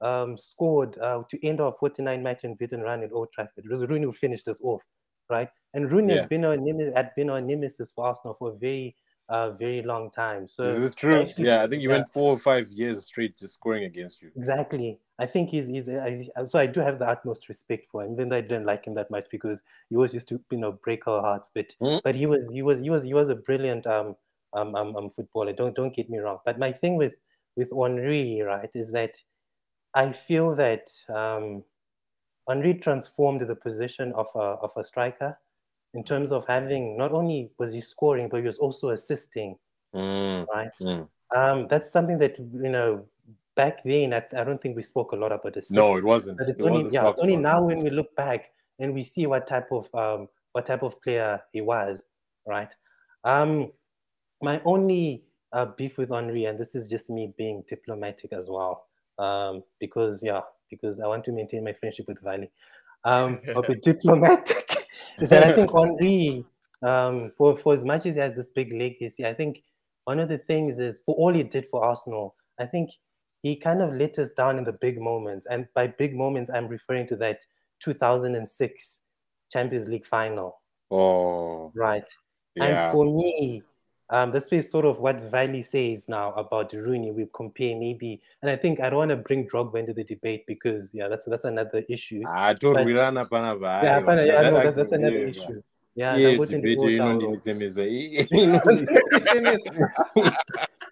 um, scored uh, to end our 49 match unbeaten run at Old Trafford. It was Rooney who finished us off, right? And Rooney Yeah. has been our nemesis, had been our nemesis for Arsenal for a very, uh, very long time. So Is it so true? actually- Yeah, I think you yeah. went four or five years straight just scoring against you. Exactly. I think he's he's I, I- so I do have the utmost respect for him, even though I didn't like him that much because he was used to you know break our hearts. But Mm. but he was he was he was he was a brilliant um um, um um footballer. Don't don't get me wrong. But my thing with with Henri right is that I feel that um Henri transformed the position of a of a striker in terms of having not only was he scoring but he was also assisting Mm, right mm. um, that's something that you know back then. I, I don't think we spoke a lot about this. No, it wasn't. but it's It only yeah, it's only about. now when we look back and we see what type of um, what type of player he was, right? Um, my only uh, beef with Henri, and this is just me being diplomatic as well, um, because yeah, because I want to maintain my friendship with Vale. Um, (laughs) but be diplomatic (laughs) is that I think Henri, um, for for as much as he has this big legacy, I think one of the things is for all he did for Arsenal, I think he kind of let us down in the big moments. And by big moments, I'm referring to that 2006 Champions League final, Oh, right? yeah. And for me, um, this is sort of what Vale says now about Rooney. We compare maybe, and I think I don't want to bring Drogba into the debate because yeah, that's that's another issue. I told but- we ran up and up. yeah, but, yeah, no, that, that's another hear, issue. Yeah, Yeah, debate go you know down the well. same as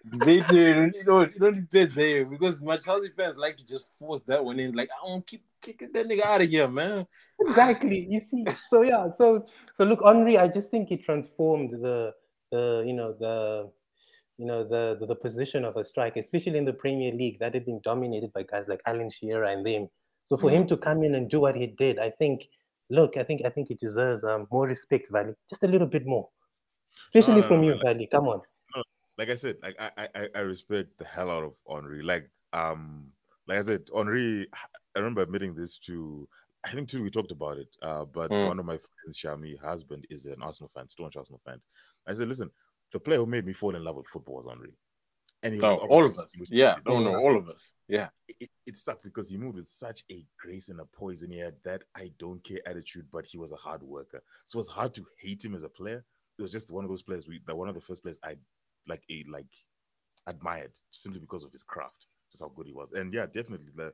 debate you know you know depends eh, because my Chelsea fans like to just force that one in like I want to keep kicking that nigga out of here man exactly you see so yeah so so look henri i just think he transformed the the you know the you know the, the the position of a striker especially in the premier league that had been dominated by guys like alan shearer and them so for him to come in and do what he did i think look i think i think he deserves um, more respect valley just a little bit more especially no, from no, you like- valley come on like I said, like I, I- I, I respect the hell out of Henri. Like um, like I said, Henri. I remember admitting this to. I think too we talked about it. Uh, but Mm. one of my friends, Shami, husband, is an Arsenal fan, staunch Arsenal fan. I said, listen, the player who made me fall in love with football was Henri, and he oh, was all of us yeah it no no all of us yeah It, it sucked because he moved with such a grace and a poise, and he had that I don't care attitude. But he was a hard worker, so it was hard to hate him as a player. It was just one of those players. We that one of the first players I like a like admired simply because of his craft, just how good he was. And yeah, definitely the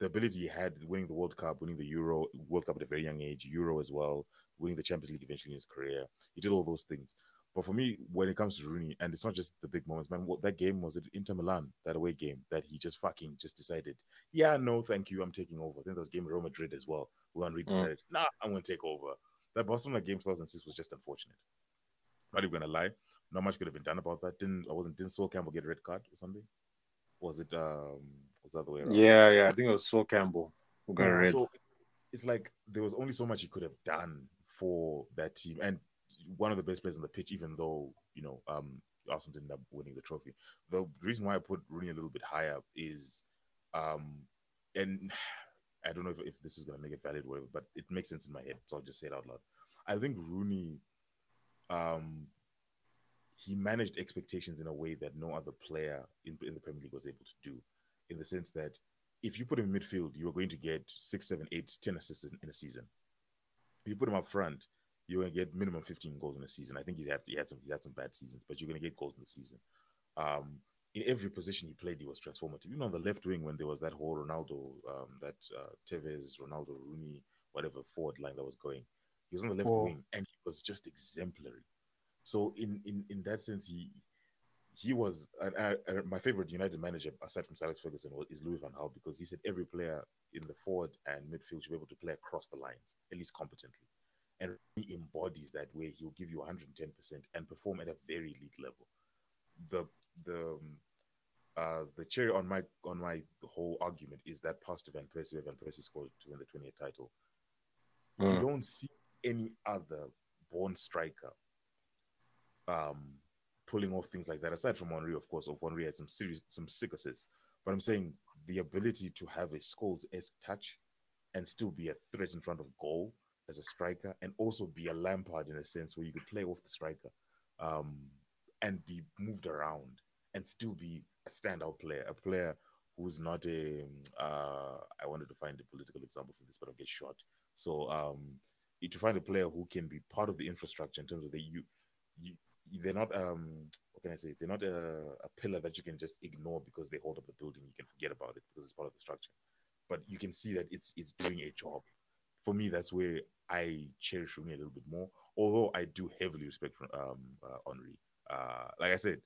the ability he had winning the World Cup, winning the Euro World Cup at a very young age, Euro as well, winning the Champions League eventually in his career. He did all those things. But for me, when it comes to Rooney, and it's not just the big moments, man. What that game was it Inter Milan, that away game, that he just fucking just decided, yeah, no, thank you, I'm taking over. I think there was game Real Madrid as well, where Henry Mm. decided, nah, I'm gonna take over. That Barcelona game 2006 was just unfortunate. Not even gonna lie, not much could have been done about that. Didn't I wasn't didn't Sol Campbell get a red card or something? Was it um was that the way around? yeah yeah I think it was Sol Campbell who got Yeah, red So it's like there was only so much he could have done for that team, and one of the best players on the pitch, even though you know um Arsenal didn't end up winning the trophy. The reason why I put Rooney a little bit higher is, um, and (sighs) I don't know if, if this is gonna make it valid, whatever, but it makes sense in my head, so I'll just say it out loud. I think Rooney, um, he managed expectations in a way that no other player in, in the Premier League was able to do, in the sense that if you put him in midfield, you are going to get six, seven, eight, ten assists in, in a season. If you put him up front, you're going to get minimum 15 goals in a season. I think he had he had some he had some bad seasons, but you're going to get goals in the season. Um, in every position he played, he was transformative. Even on the left wing, when there was that whole Ronaldo, um, that uh, Tevez, Ronaldo, Rooney, whatever forward line that was going, he was on the left Oh. wing, and he was just exemplary. So in in in that sense, he he was and I, I, my favorite United manager aside from Sir Alex Ferguson was, is Louis van Gaal because he said every player in the forward and midfield should be able to play across the lines at least competently, and he embodies that way. He'll give you 110 percent and perform at a very elite level. The the um, uh, the cherry on my on my whole argument is that pass to Van Persie, Van Persie scored to win the 20th title. You Mm. don't see any other born striker um, pulling off things like that. Aside from Henri, of course, of Henri had some serious, some sick assists. But I'm saying the ability to have a Scholes esque touch and still be a threat in front of goal as a striker, and also be a Lampard in a sense where you could play off the striker um, and be moved around and still be a standout player, a player who's not a. Uh, I wanted to find a political example for this, but I'll get shot. So um, to find a player who can be part of the infrastructure in terms of the you, you they're not um what can I say? They're not a, a pillar that you can just ignore because they hold up the building. You can forget about it because it's part of the structure. But you can see that it's it's doing a job. For me, that's where I cherish Rooney a little bit more. Although I do heavily respect um uh, Henri. Uh, like I said,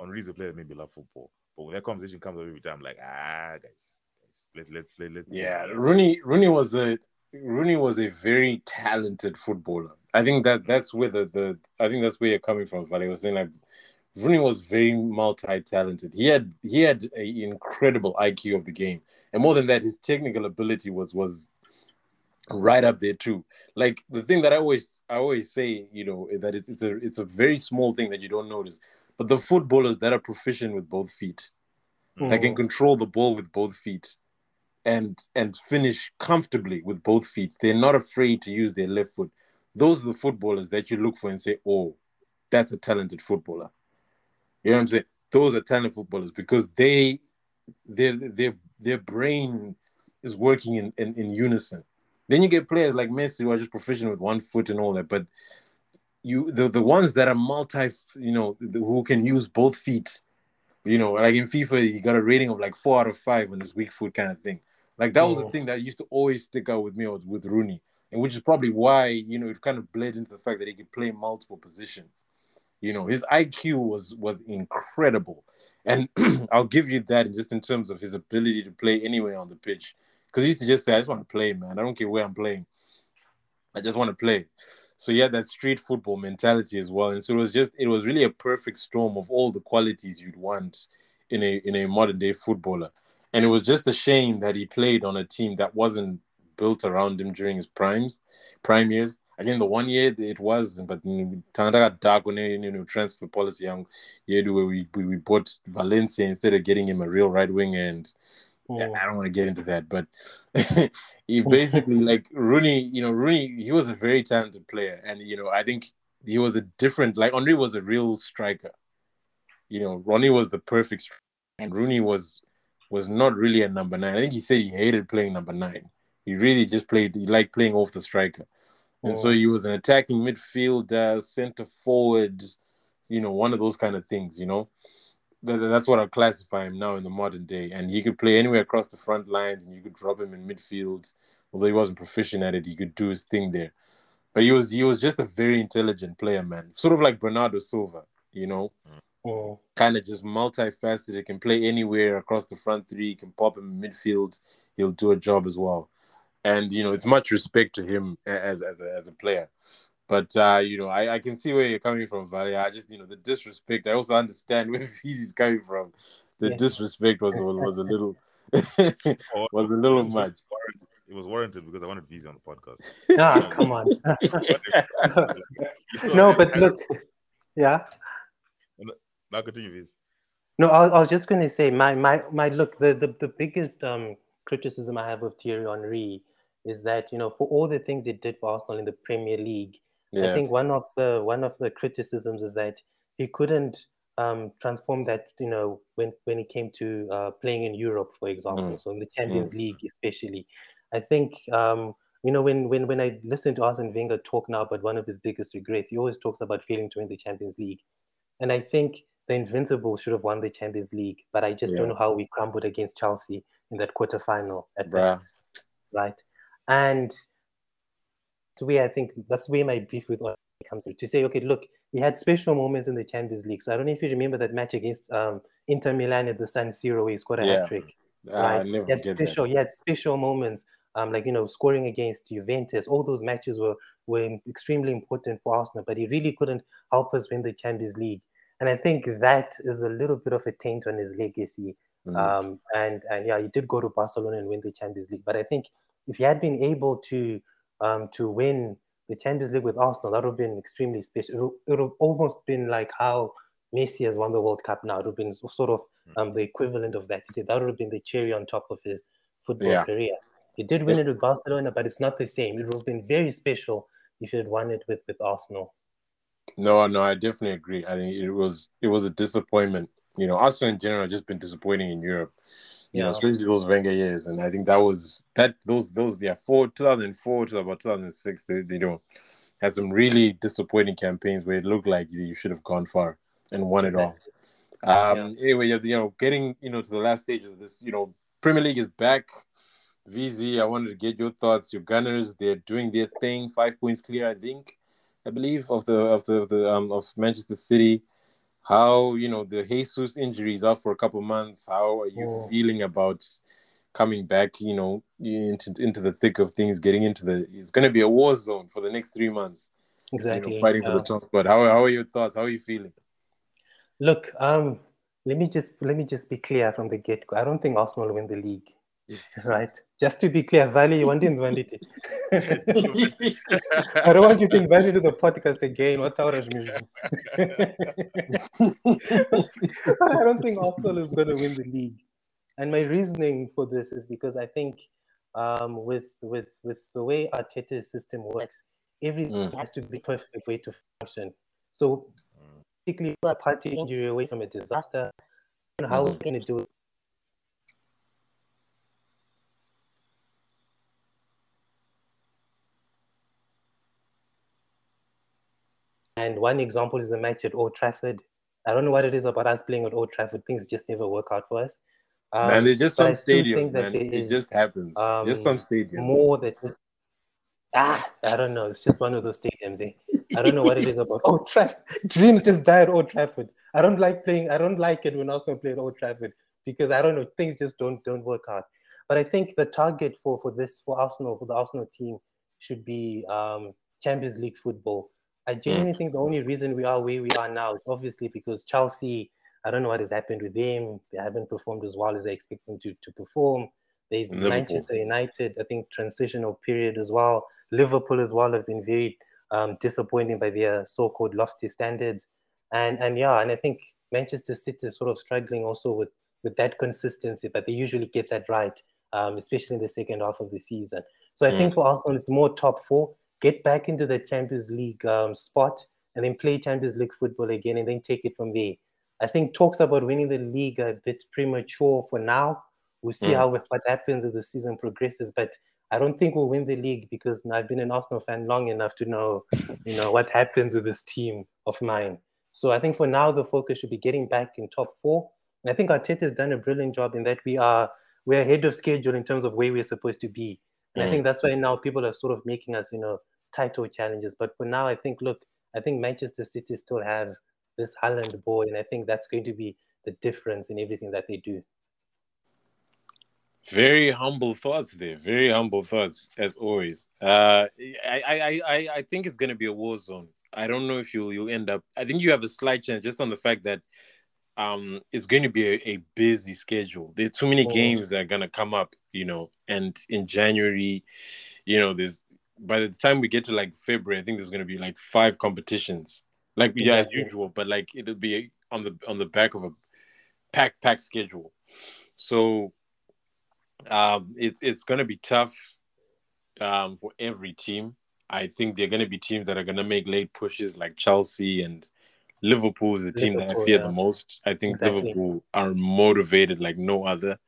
Henri's a player that made me love football. But when that conversation comes up every time, I'm like, ah, guys, guys, let, let's let, let's Yeah, Rooney Rooney was a Rooney was a very talented footballer. I think that that's where the, the I think that's where you're coming from. Vale was saying like Rooney was very multi-talented. He had he had an incredible IQ of the game, and more than that, his technical ability was was right up there too. Like the thing that I always I always say, you know, that it's it's a it's a very small thing that you don't notice, but the footballers that are proficient with both feet, that can Mm. control the ball with both feet and and finish comfortably with both feet. They're not afraid to use their left foot. Those are the footballers that you look for and say, "Oh, that's a talented footballer." You know what I'm saying? Those are talented footballers because they their their their brain is working in, in, in unison. Then you get players like Messi who are just proficient with one foot and all that, but you the, the ones that are multi, you know, the, who can use both feet, you know, like in FIFA, he got a rating of like four out of five on his weak foot kind of thing. Like that was the Oh. thing that used to always stick out with me was with Rooney, and which is probably why you know it kind of bled into the fact that he could play multiple positions. You know, his IQ was was incredible, and (clears throat) I'll give you that just in terms of his ability to play anywhere on the pitch. Because he used to just say, "I just want to play, man. I don't care where I'm playing. I just want to play." So he had that street football mentality as well, and so it was just it was really a perfect storm of all the qualities you'd want in a in a modern day footballer. And it was just a shame that he played on a team that wasn't built around him during his primes, prime years. Again, the one year it was, but Tangata dark on you know transfer policy young year where we, we we bought Valencia instead of getting him a real right wing and yeah. I don't want to get into that, but (laughs) he (laughs) basically like Rooney, you know, Rooney, he was a very talented player, and you know, I think he was a different like Henri was a real striker. You know, Ronnie was the perfect striker, and Rooney was was not really a number nine. I think he said he hated playing number nine. He really just played. He liked playing off the striker, and so Oh. he was an attacking midfielder, center forward. You know, one of those kind of things. You know, that's what I classify him now in the modern day. And he could play anywhere across the front lines, and you could drop him in midfield. Although he wasn't proficient at it, he could do his thing there. But he was he was just a very intelligent player, man. Sort of like Bernardo Silva, you know, Mm. kind of just multifaceted. Can play anywhere across the front three. Can pop him in midfield. He'll do a job as well. And you know, it's much respect to him as as a, as a player. But uh, you know, I, I can see where you're coming from, Vale. I just you know the disrespect. I also understand (laughs) where Vizi's coming from. The Yeah. disrespect was was a (laughs) little Or- (laughs) was a little it was, much. warranted. It was warranted because I wanted Visa on the podcast. Ah, come on. No, but look, yeah. Now continue, Viz. No, I, I was just going to say my my my look. The, the the biggest um criticism I have of Thierry Henry is that you know for all the things he did for Arsenal in the Premier League, I think one of the one of the criticisms is that he couldn't um, transform that. You know, when when he came to uh, playing in Europe, for example, Mm. so in the Champions Mm. League, especially, I think. Um, you know, when, when when I listen to Arsene Wenger talk now about one of his biggest regrets, he always talks about failing to win the Champions League. And I think the Invincibles should have won the Champions League, but I just don't know how we crumbled against Chelsea in that quarterfinal at Bruh. right? And so where I think that's where my beef with Ole comes to to say, okay, look, he had special moments in the Champions League. So I don't know if you remember that match against um, Inter Milan at the San Siro where he scored a Yeah. hat trick. I Right? never He had forget that. special, he had special moments, um, like you know, scoring against Juventus. All those matches were were extremely important for Arsenal, but he really couldn't help us win the Champions League. And I think that is a little bit of a taint on his legacy. Mm. Um, and and yeah, he did go to Barcelona and win the Champions League. But I think if he had been able to um, to win the Champions League with Arsenal, that would have been extremely special. It would, have almost been like how Messi has won the World Cup now. It would have been sort of um, the equivalent of that. You say that would have been the cherry on top of his football Yeah. career. He did win it with Barcelona, but it's not the same. It would have been very special if he had won it with, with Arsenal. No, no, I definitely agree. I think it was it was a disappointment. You know, Arsenal in general just been disappointing in Europe. You know, Yeah. especially those Wenger years, and I think that was that those those yeah four 2004 to about 2006 they they don't had some really disappointing campaigns where it looked like you, should have gone far and won it all. Um, Anyway, you know, getting you know to the last stage of this, you know, Premier League is back. Vizi, I wanted to get your thoughts. Your Gunners, they're doing their thing. Five points clear, I think. I believe of the of the of the um of Manchester City. How you know the Jesus injury is out for a couple months. How are you Oh. feeling about coming back? You know into into the thick of things, getting into the. It's going to be a war zone for the next three months. Exactly. You know, fighting for the top spot. How how are your thoughts? How are you feeling? Look, um, let me just let me just be clear from the get go. I don't think Arsenal will win the league. (laughs) Right? Just to be clear, Vale, you want to win it. (laughs) I don't want you to invite me to the podcast again. What (laughs) I don't think Arsenal is going to win the league. And my reasoning for this is because I think um, with with with the way Arteta's system works, everything Mm. has to be perfect way to function. So basically, a Partey injury away from a disaster. And how we're going to do it. And one example is the match at Old Trafford. I don't know what it is about us playing at Old Trafford. Things just never work out for us. Um, man, they're just some still stadiums, think that man. It is, just happens. just some um, stadiums. more that just, ah, I don't know. It's just one of those stadiums. Eh? I don't know what it is about Old Trafford. Dreams just die at Old Trafford. I don't like playing. I don't like it when Arsenal play at Old Trafford because I don't know things just don't don't work out. But I think the target for for this for Arsenal for the Arsenal team should be um, Champions League football. I genuinely think the only reason we are where we are now is obviously because Chelsea. I don't know what has happened with them. They haven't performed as well as they expect them to, to perform. There's Liverpool. Manchester United, I think transitional period as well. Liverpool as well have been very um, disappointing by their so-called lofty standards. And and yeah, and I think Manchester City is sort of struggling also with with that consistency, but they usually get that right, um, especially in the second half of the season. So I Mm. think for Arsenal, it's more top four, get back into the Champions League um, spot, and then play Champions League football again, and then take it from there. I think talks about winning the league are a bit premature for now. We'll see Mm. how what happens as the season progresses, but I don't think we'll win the league because I've been an Arsenal fan long enough to know, you know, what happens with this team of mine. So I think for now the focus should be getting back in top four. And I think Arteta's done a brilliant job in that we are we're ahead of schedule in terms of where we're supposed to be. And I Mm. think that's why now people are sort of making us, you know, title challenges. But for now, I think look, I think Manchester City still have this Haaland boy, and I think that's going to be the difference in everything that they do. Very humble thoughts there. Very humble thoughts, as always. Uh, I, I, I, I think it's going to be a war zone. I don't know if you you end up. I think you have a slight chance just on the fact that um it's going to be a, a busy schedule. There's too many Oh. games that are going to come up, you know. And in January, you know, there's by the time we get to like February, I think there's going to be like five competitions. Like yeah, as usual, but like it'll be on the on the back of a pack pack schedule. So um, it's it's going to be tough um, for every team. I think they're going to be teams that are going to make late pushes, like Chelsea and Liverpool is the team that I fear yeah. the most. I think Exactly. Liverpool are motivated like no other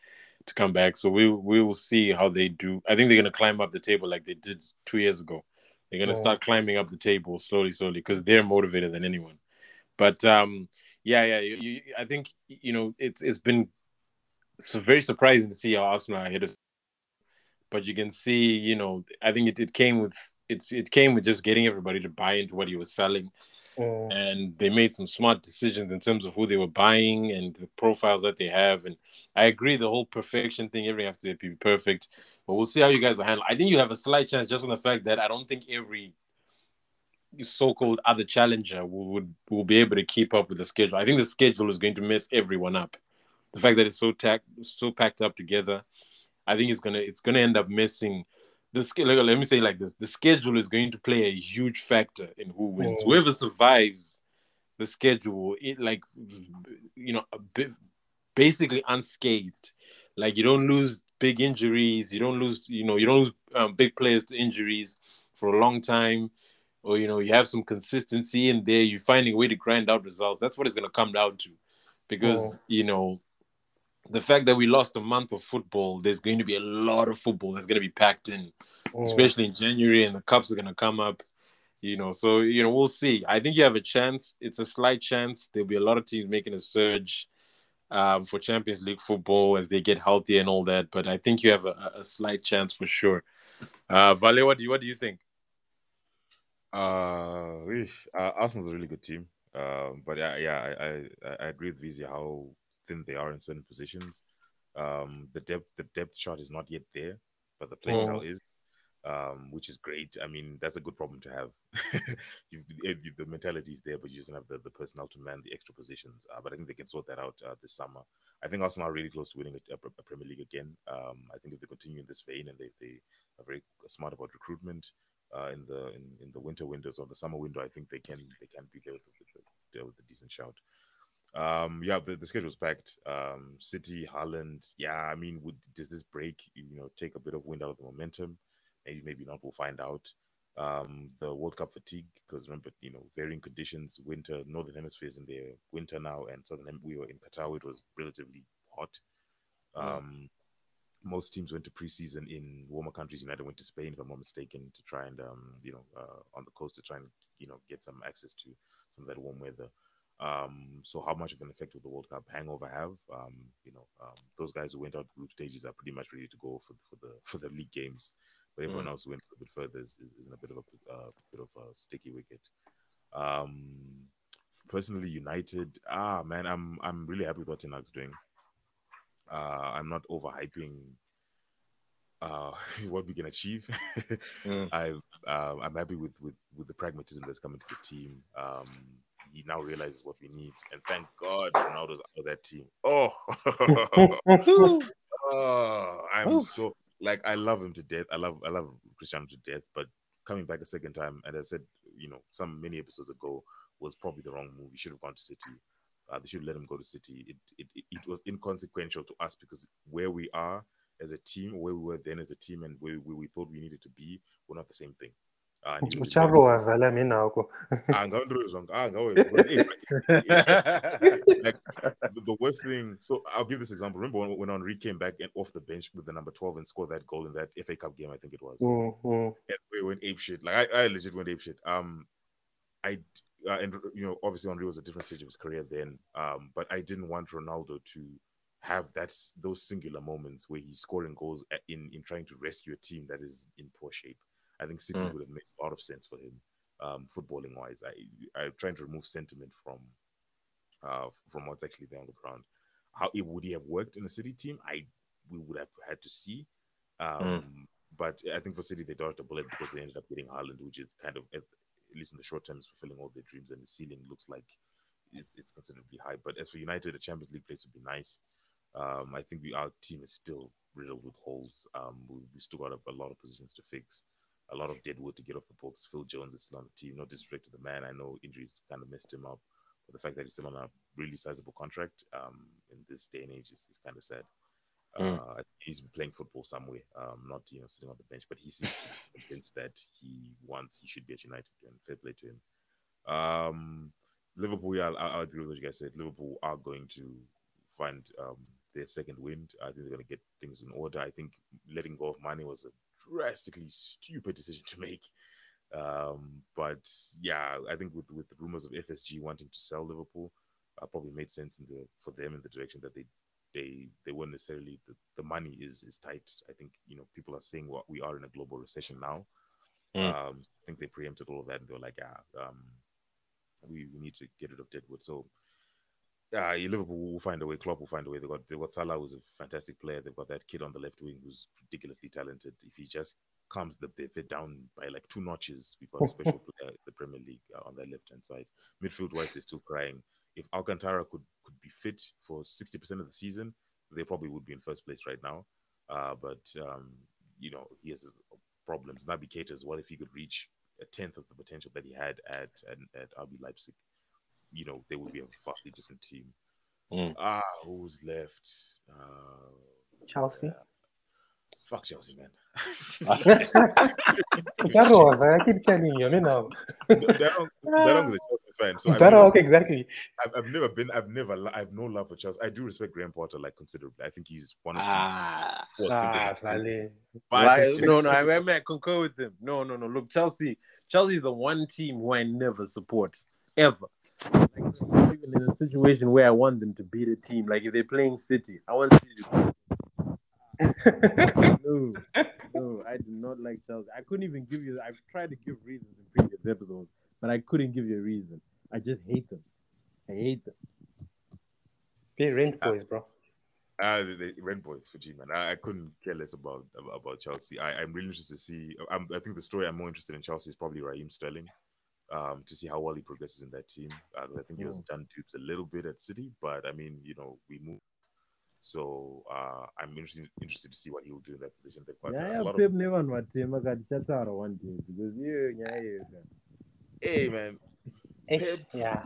to come back. So we we will see how they do. I think they're going to climb up the table like they did two years ago. They're going to Mm. start climbing up the table slowly, slowly because they're motivated than anyone. But um, yeah, yeah, you, you, I think you know it's it's been so very surprising to see how Arsenal are ahead of. But you can see, you know, I think it, it came with it's it came with just getting everybody to buy into what he was selling Mm. and they made some smart decisions in terms of who they were buying and the profiles that they have. And I agree, the whole perfection thing, everything has to be perfect. But we'll see how you guys will handle. I think you have a slight chance just on the fact that I don't think every so-called other challenger will, would will be able to keep up with the schedule. I think the schedule is going to mess everyone up. The fact that it's so tack so packed up together, I think it's gonna it's gonna end up messing the let me say like this. The schedule is going to play a huge factor in who wins. Mm. whoever survives the schedule it like you know a bit, basically unscathed. Like you don't lose big injuries. You don't lose you know you don't lose um, big players to injuries for a long time. Or you know you have some consistency in there. You're finding a way to grind out results. That's what it's going to come down to. Because you know the fact that we lost a month of football there's going to be a lot of football that's going to be packed in Mm. especially in January, and the cups are going to come up. You know, so you know we'll see. I think you have a chance. It's a slight chance. There'll be a lot of teams making a surge um, for Champions League football as they get healthier and all that. But I think you have a, a slight chance for sure. Uh, Vale, what do you what do you think? Uh, eesh, uh, Arsenal's a really good team. Um, but yeah, yeah, I, I, I agree with Vizi how thin they are in certain positions. Um, the depth, the depth chart is not yet there, but the play Mm. is, um, which is great. I mean, that's a good problem to have. (laughs) you, the mentality is there, but you just don't have the, the personnel to man the extra positions. Uh, but I think they can sort that out uh, this summer. I think Arsenal are really close to winning a, a, a Premier League again. Um, I think if they continue in this vein and they, they are very smart about recruitment, uh, in the in, in the winter windows or the summer window, I think they can they can be there with, with, with, with a decent shout. Um, yeah, the, the schedule's packed. Um, City, Haaland. Yeah, I mean, would does this break you know take a bit of wind out of the momentum? Maybe, maybe not. We'll find out. Um, the World Cup fatigue because remember, you know, varying conditions. Winter, northern hemisphere is in their winter now, and southern. hem- We were in Qatar. It was relatively hot. Yeah. Um, most teams went to preseason in warmer countries. United went to Spain, if I'm not mistaken, to try and um, you know uh, on the coast to try and you know get some access to some of that warm weather. Um, so how much of an effect will the World Cup hangover have? Um, you know, um, those guys who went out group stages are pretty much ready to go for, for the for the league games, but everyone Mm. else who went a bit further is, is, is in a bit of a uh, bit of a sticky wicket. Um, personally, United, ah man, I'm I'm really happy with what Ten Hag's doing. Uh, I'm not overhyping uh, (laughs) what we can achieve. (laughs) Mm. I uh, I'm happy with, with with the pragmatism that's coming to the team. Um, he now realizes what we need, and thank God Ronaldo's out of that team. Oh, (laughs) oh I'm so like I love him to death. I love I love Cristiano to death, but coming back a second time, and I said, you know, some many episodes ago was probably the wrong move. He should have gone to City. Uh, they should let him go to City. It, it it it was inconsequential to us because where we are as a team, where we were then as a team, and where, where we thought we needed to be, were not the same thing. Uh, and he was Uchavo wavala mina uko. Ah, ngawundru zonke. Ah, ngawe- because, hey, like the, worst thing. So I'll give this example. Remember when, when Henry came back and off the bench with the number twelve and scored that goal in that FA Cup game? I think it was. Mm, mm. And we went ape shit. Like I, I legit went ape shit. Um, I uh, and you know obviously Henry was a different stage of his career then. Um, but I didn't want Ronaldo to have that those singular moments where he's scoring goals in in trying to rescue a team that is in poor shape. I think City Mm. would have made a lot of sense for him, um, footballing wise. I I'm trying to remove sentiment from uh from what's actually there on the ground. How it would he have worked in a City team? I we would have had to see. Um, But I think for City they dodged a bullet because they ended up getting Haaland, which is kind of at, at least in the short term is fulfilling all their dreams, and the ceiling looks like it's it's considerably high. But as for United, the Champions League place would be nice. Um, I think we our team is still riddled with holes. Um, we, we still got a, a lot of positions to fix, a lot of dead wood to get off the books. Phil Jones is still on the team. No disrespect to the man, I know injuries kind of messed him up, but the fact that he's still on a really sizable contract um, in this day and age is, is kind of sad. Uh, he's playing football somewhere, um, not you know sitting on the bench, but he seems (laughs) convinced that he wants he should be at United, and fair play to him. Um, Liverpool, yeah, I, I agree with what you guys said. Liverpool are going to find um, their second wind. I think they're going to get things in order. I think letting go of money was a drastically stupid decision to make. Um, but yeah, I think with with the rumors of FSG wanting to sell Liverpool, uh, probably made sense in the for them in the direction that they they they weren't necessarily the, the Mané is is tight. I think you know people are saying what we are in a global recession now. Mm. Um, I think they preempted all of that and they were like, yeah, um, we, we need to get rid of Deadwood. So yeah, Liverpool will find a way. Klopp will find a way. They got they got Salah, who's a fantastic player. They've got that kid on the left wing who's ridiculously talented. If he just comes the they're down by like two notches, we've got a special (laughs) player the Premier League uh, on that left hand side. Midfield wise, they're still crying. If Alcantara could could be fit for sixty percent of the season, they probably would be in first place right now. Uh, but um, you know he has problems. Naby Keita as well. If he could reach a tenth of the potential that he had at at, at RB Leipzig, you know, they would be a vastly different team. Mm. Ah, who's left? Uh, Chelsea. fuck Chelsea, man. (laughs) Garo, I keep telling you, you know. Darong is a Chelsea fan, so Garo, okay, exactly. I've, I've, never been. I've never. I have no love for Chelsea. I do respect Graham Potter like considerably. I think he's one of ah, the. Ah, vale. Like, no, no, I, I, I concur with him. No, no, no. Look, Chelsea. Chelsea is the one team who I never support ever. Like, even in a situation where I want them to beat a team, like if they're playing City, I want City to. no, no, I do not like Chelsea. I couldn't even give you. I've tried to give reasons in previous episodes, but I couldn't give you a reason. I just hate them. I hate them. Be rent boys, bro. Uh, the, the rent boys for G man. I, I, couldn't care less about about Chelsea. I, am really interested to see. I'm, i think the story I'm more interested in Chelsea is probably Raheem Sterling um, to see how well he progresses in that team. Uh, I think he was mm. done dupes a little bit at City, but I mean, you know, we move. So uh, I'm interested interested to see what he will do in that position. They've got yeah, a lot of... never want him. I got one day because you, yeah, yeah. Hey man, Pep. yeah.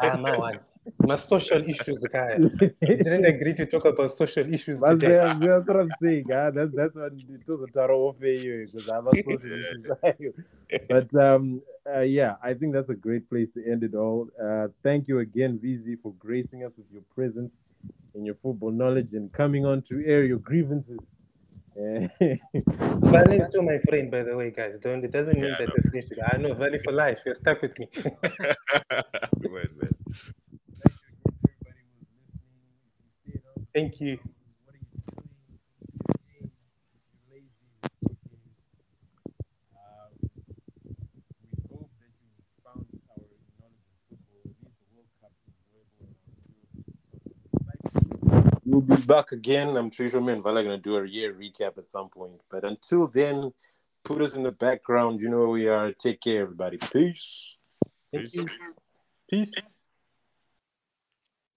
I'm not one my social issues, guy. he didn't agree to talk about social issues but today. That's, that's what I'm saying. Huh? That, that's what it was a Taro you because I'm a social (laughs) issues. but um, uh, yeah, I think that's a great place to end it all. Uh, thank you again, Vizi, for gracing us with your presence and your football knowledge and coming on to air your grievances. (laughs) Vale still my friend, by the way, guys. Don't it doesn't mean yeah, that we're finished. I know Vale for life. You're stuck with me. (laughs) (laughs) Thank you. We'll be back again. I'm sure me and Vale are going to do a year recap at some point. But until then, put us in the background. You know where we are. Take care, everybody. Peace. Peace. Peace.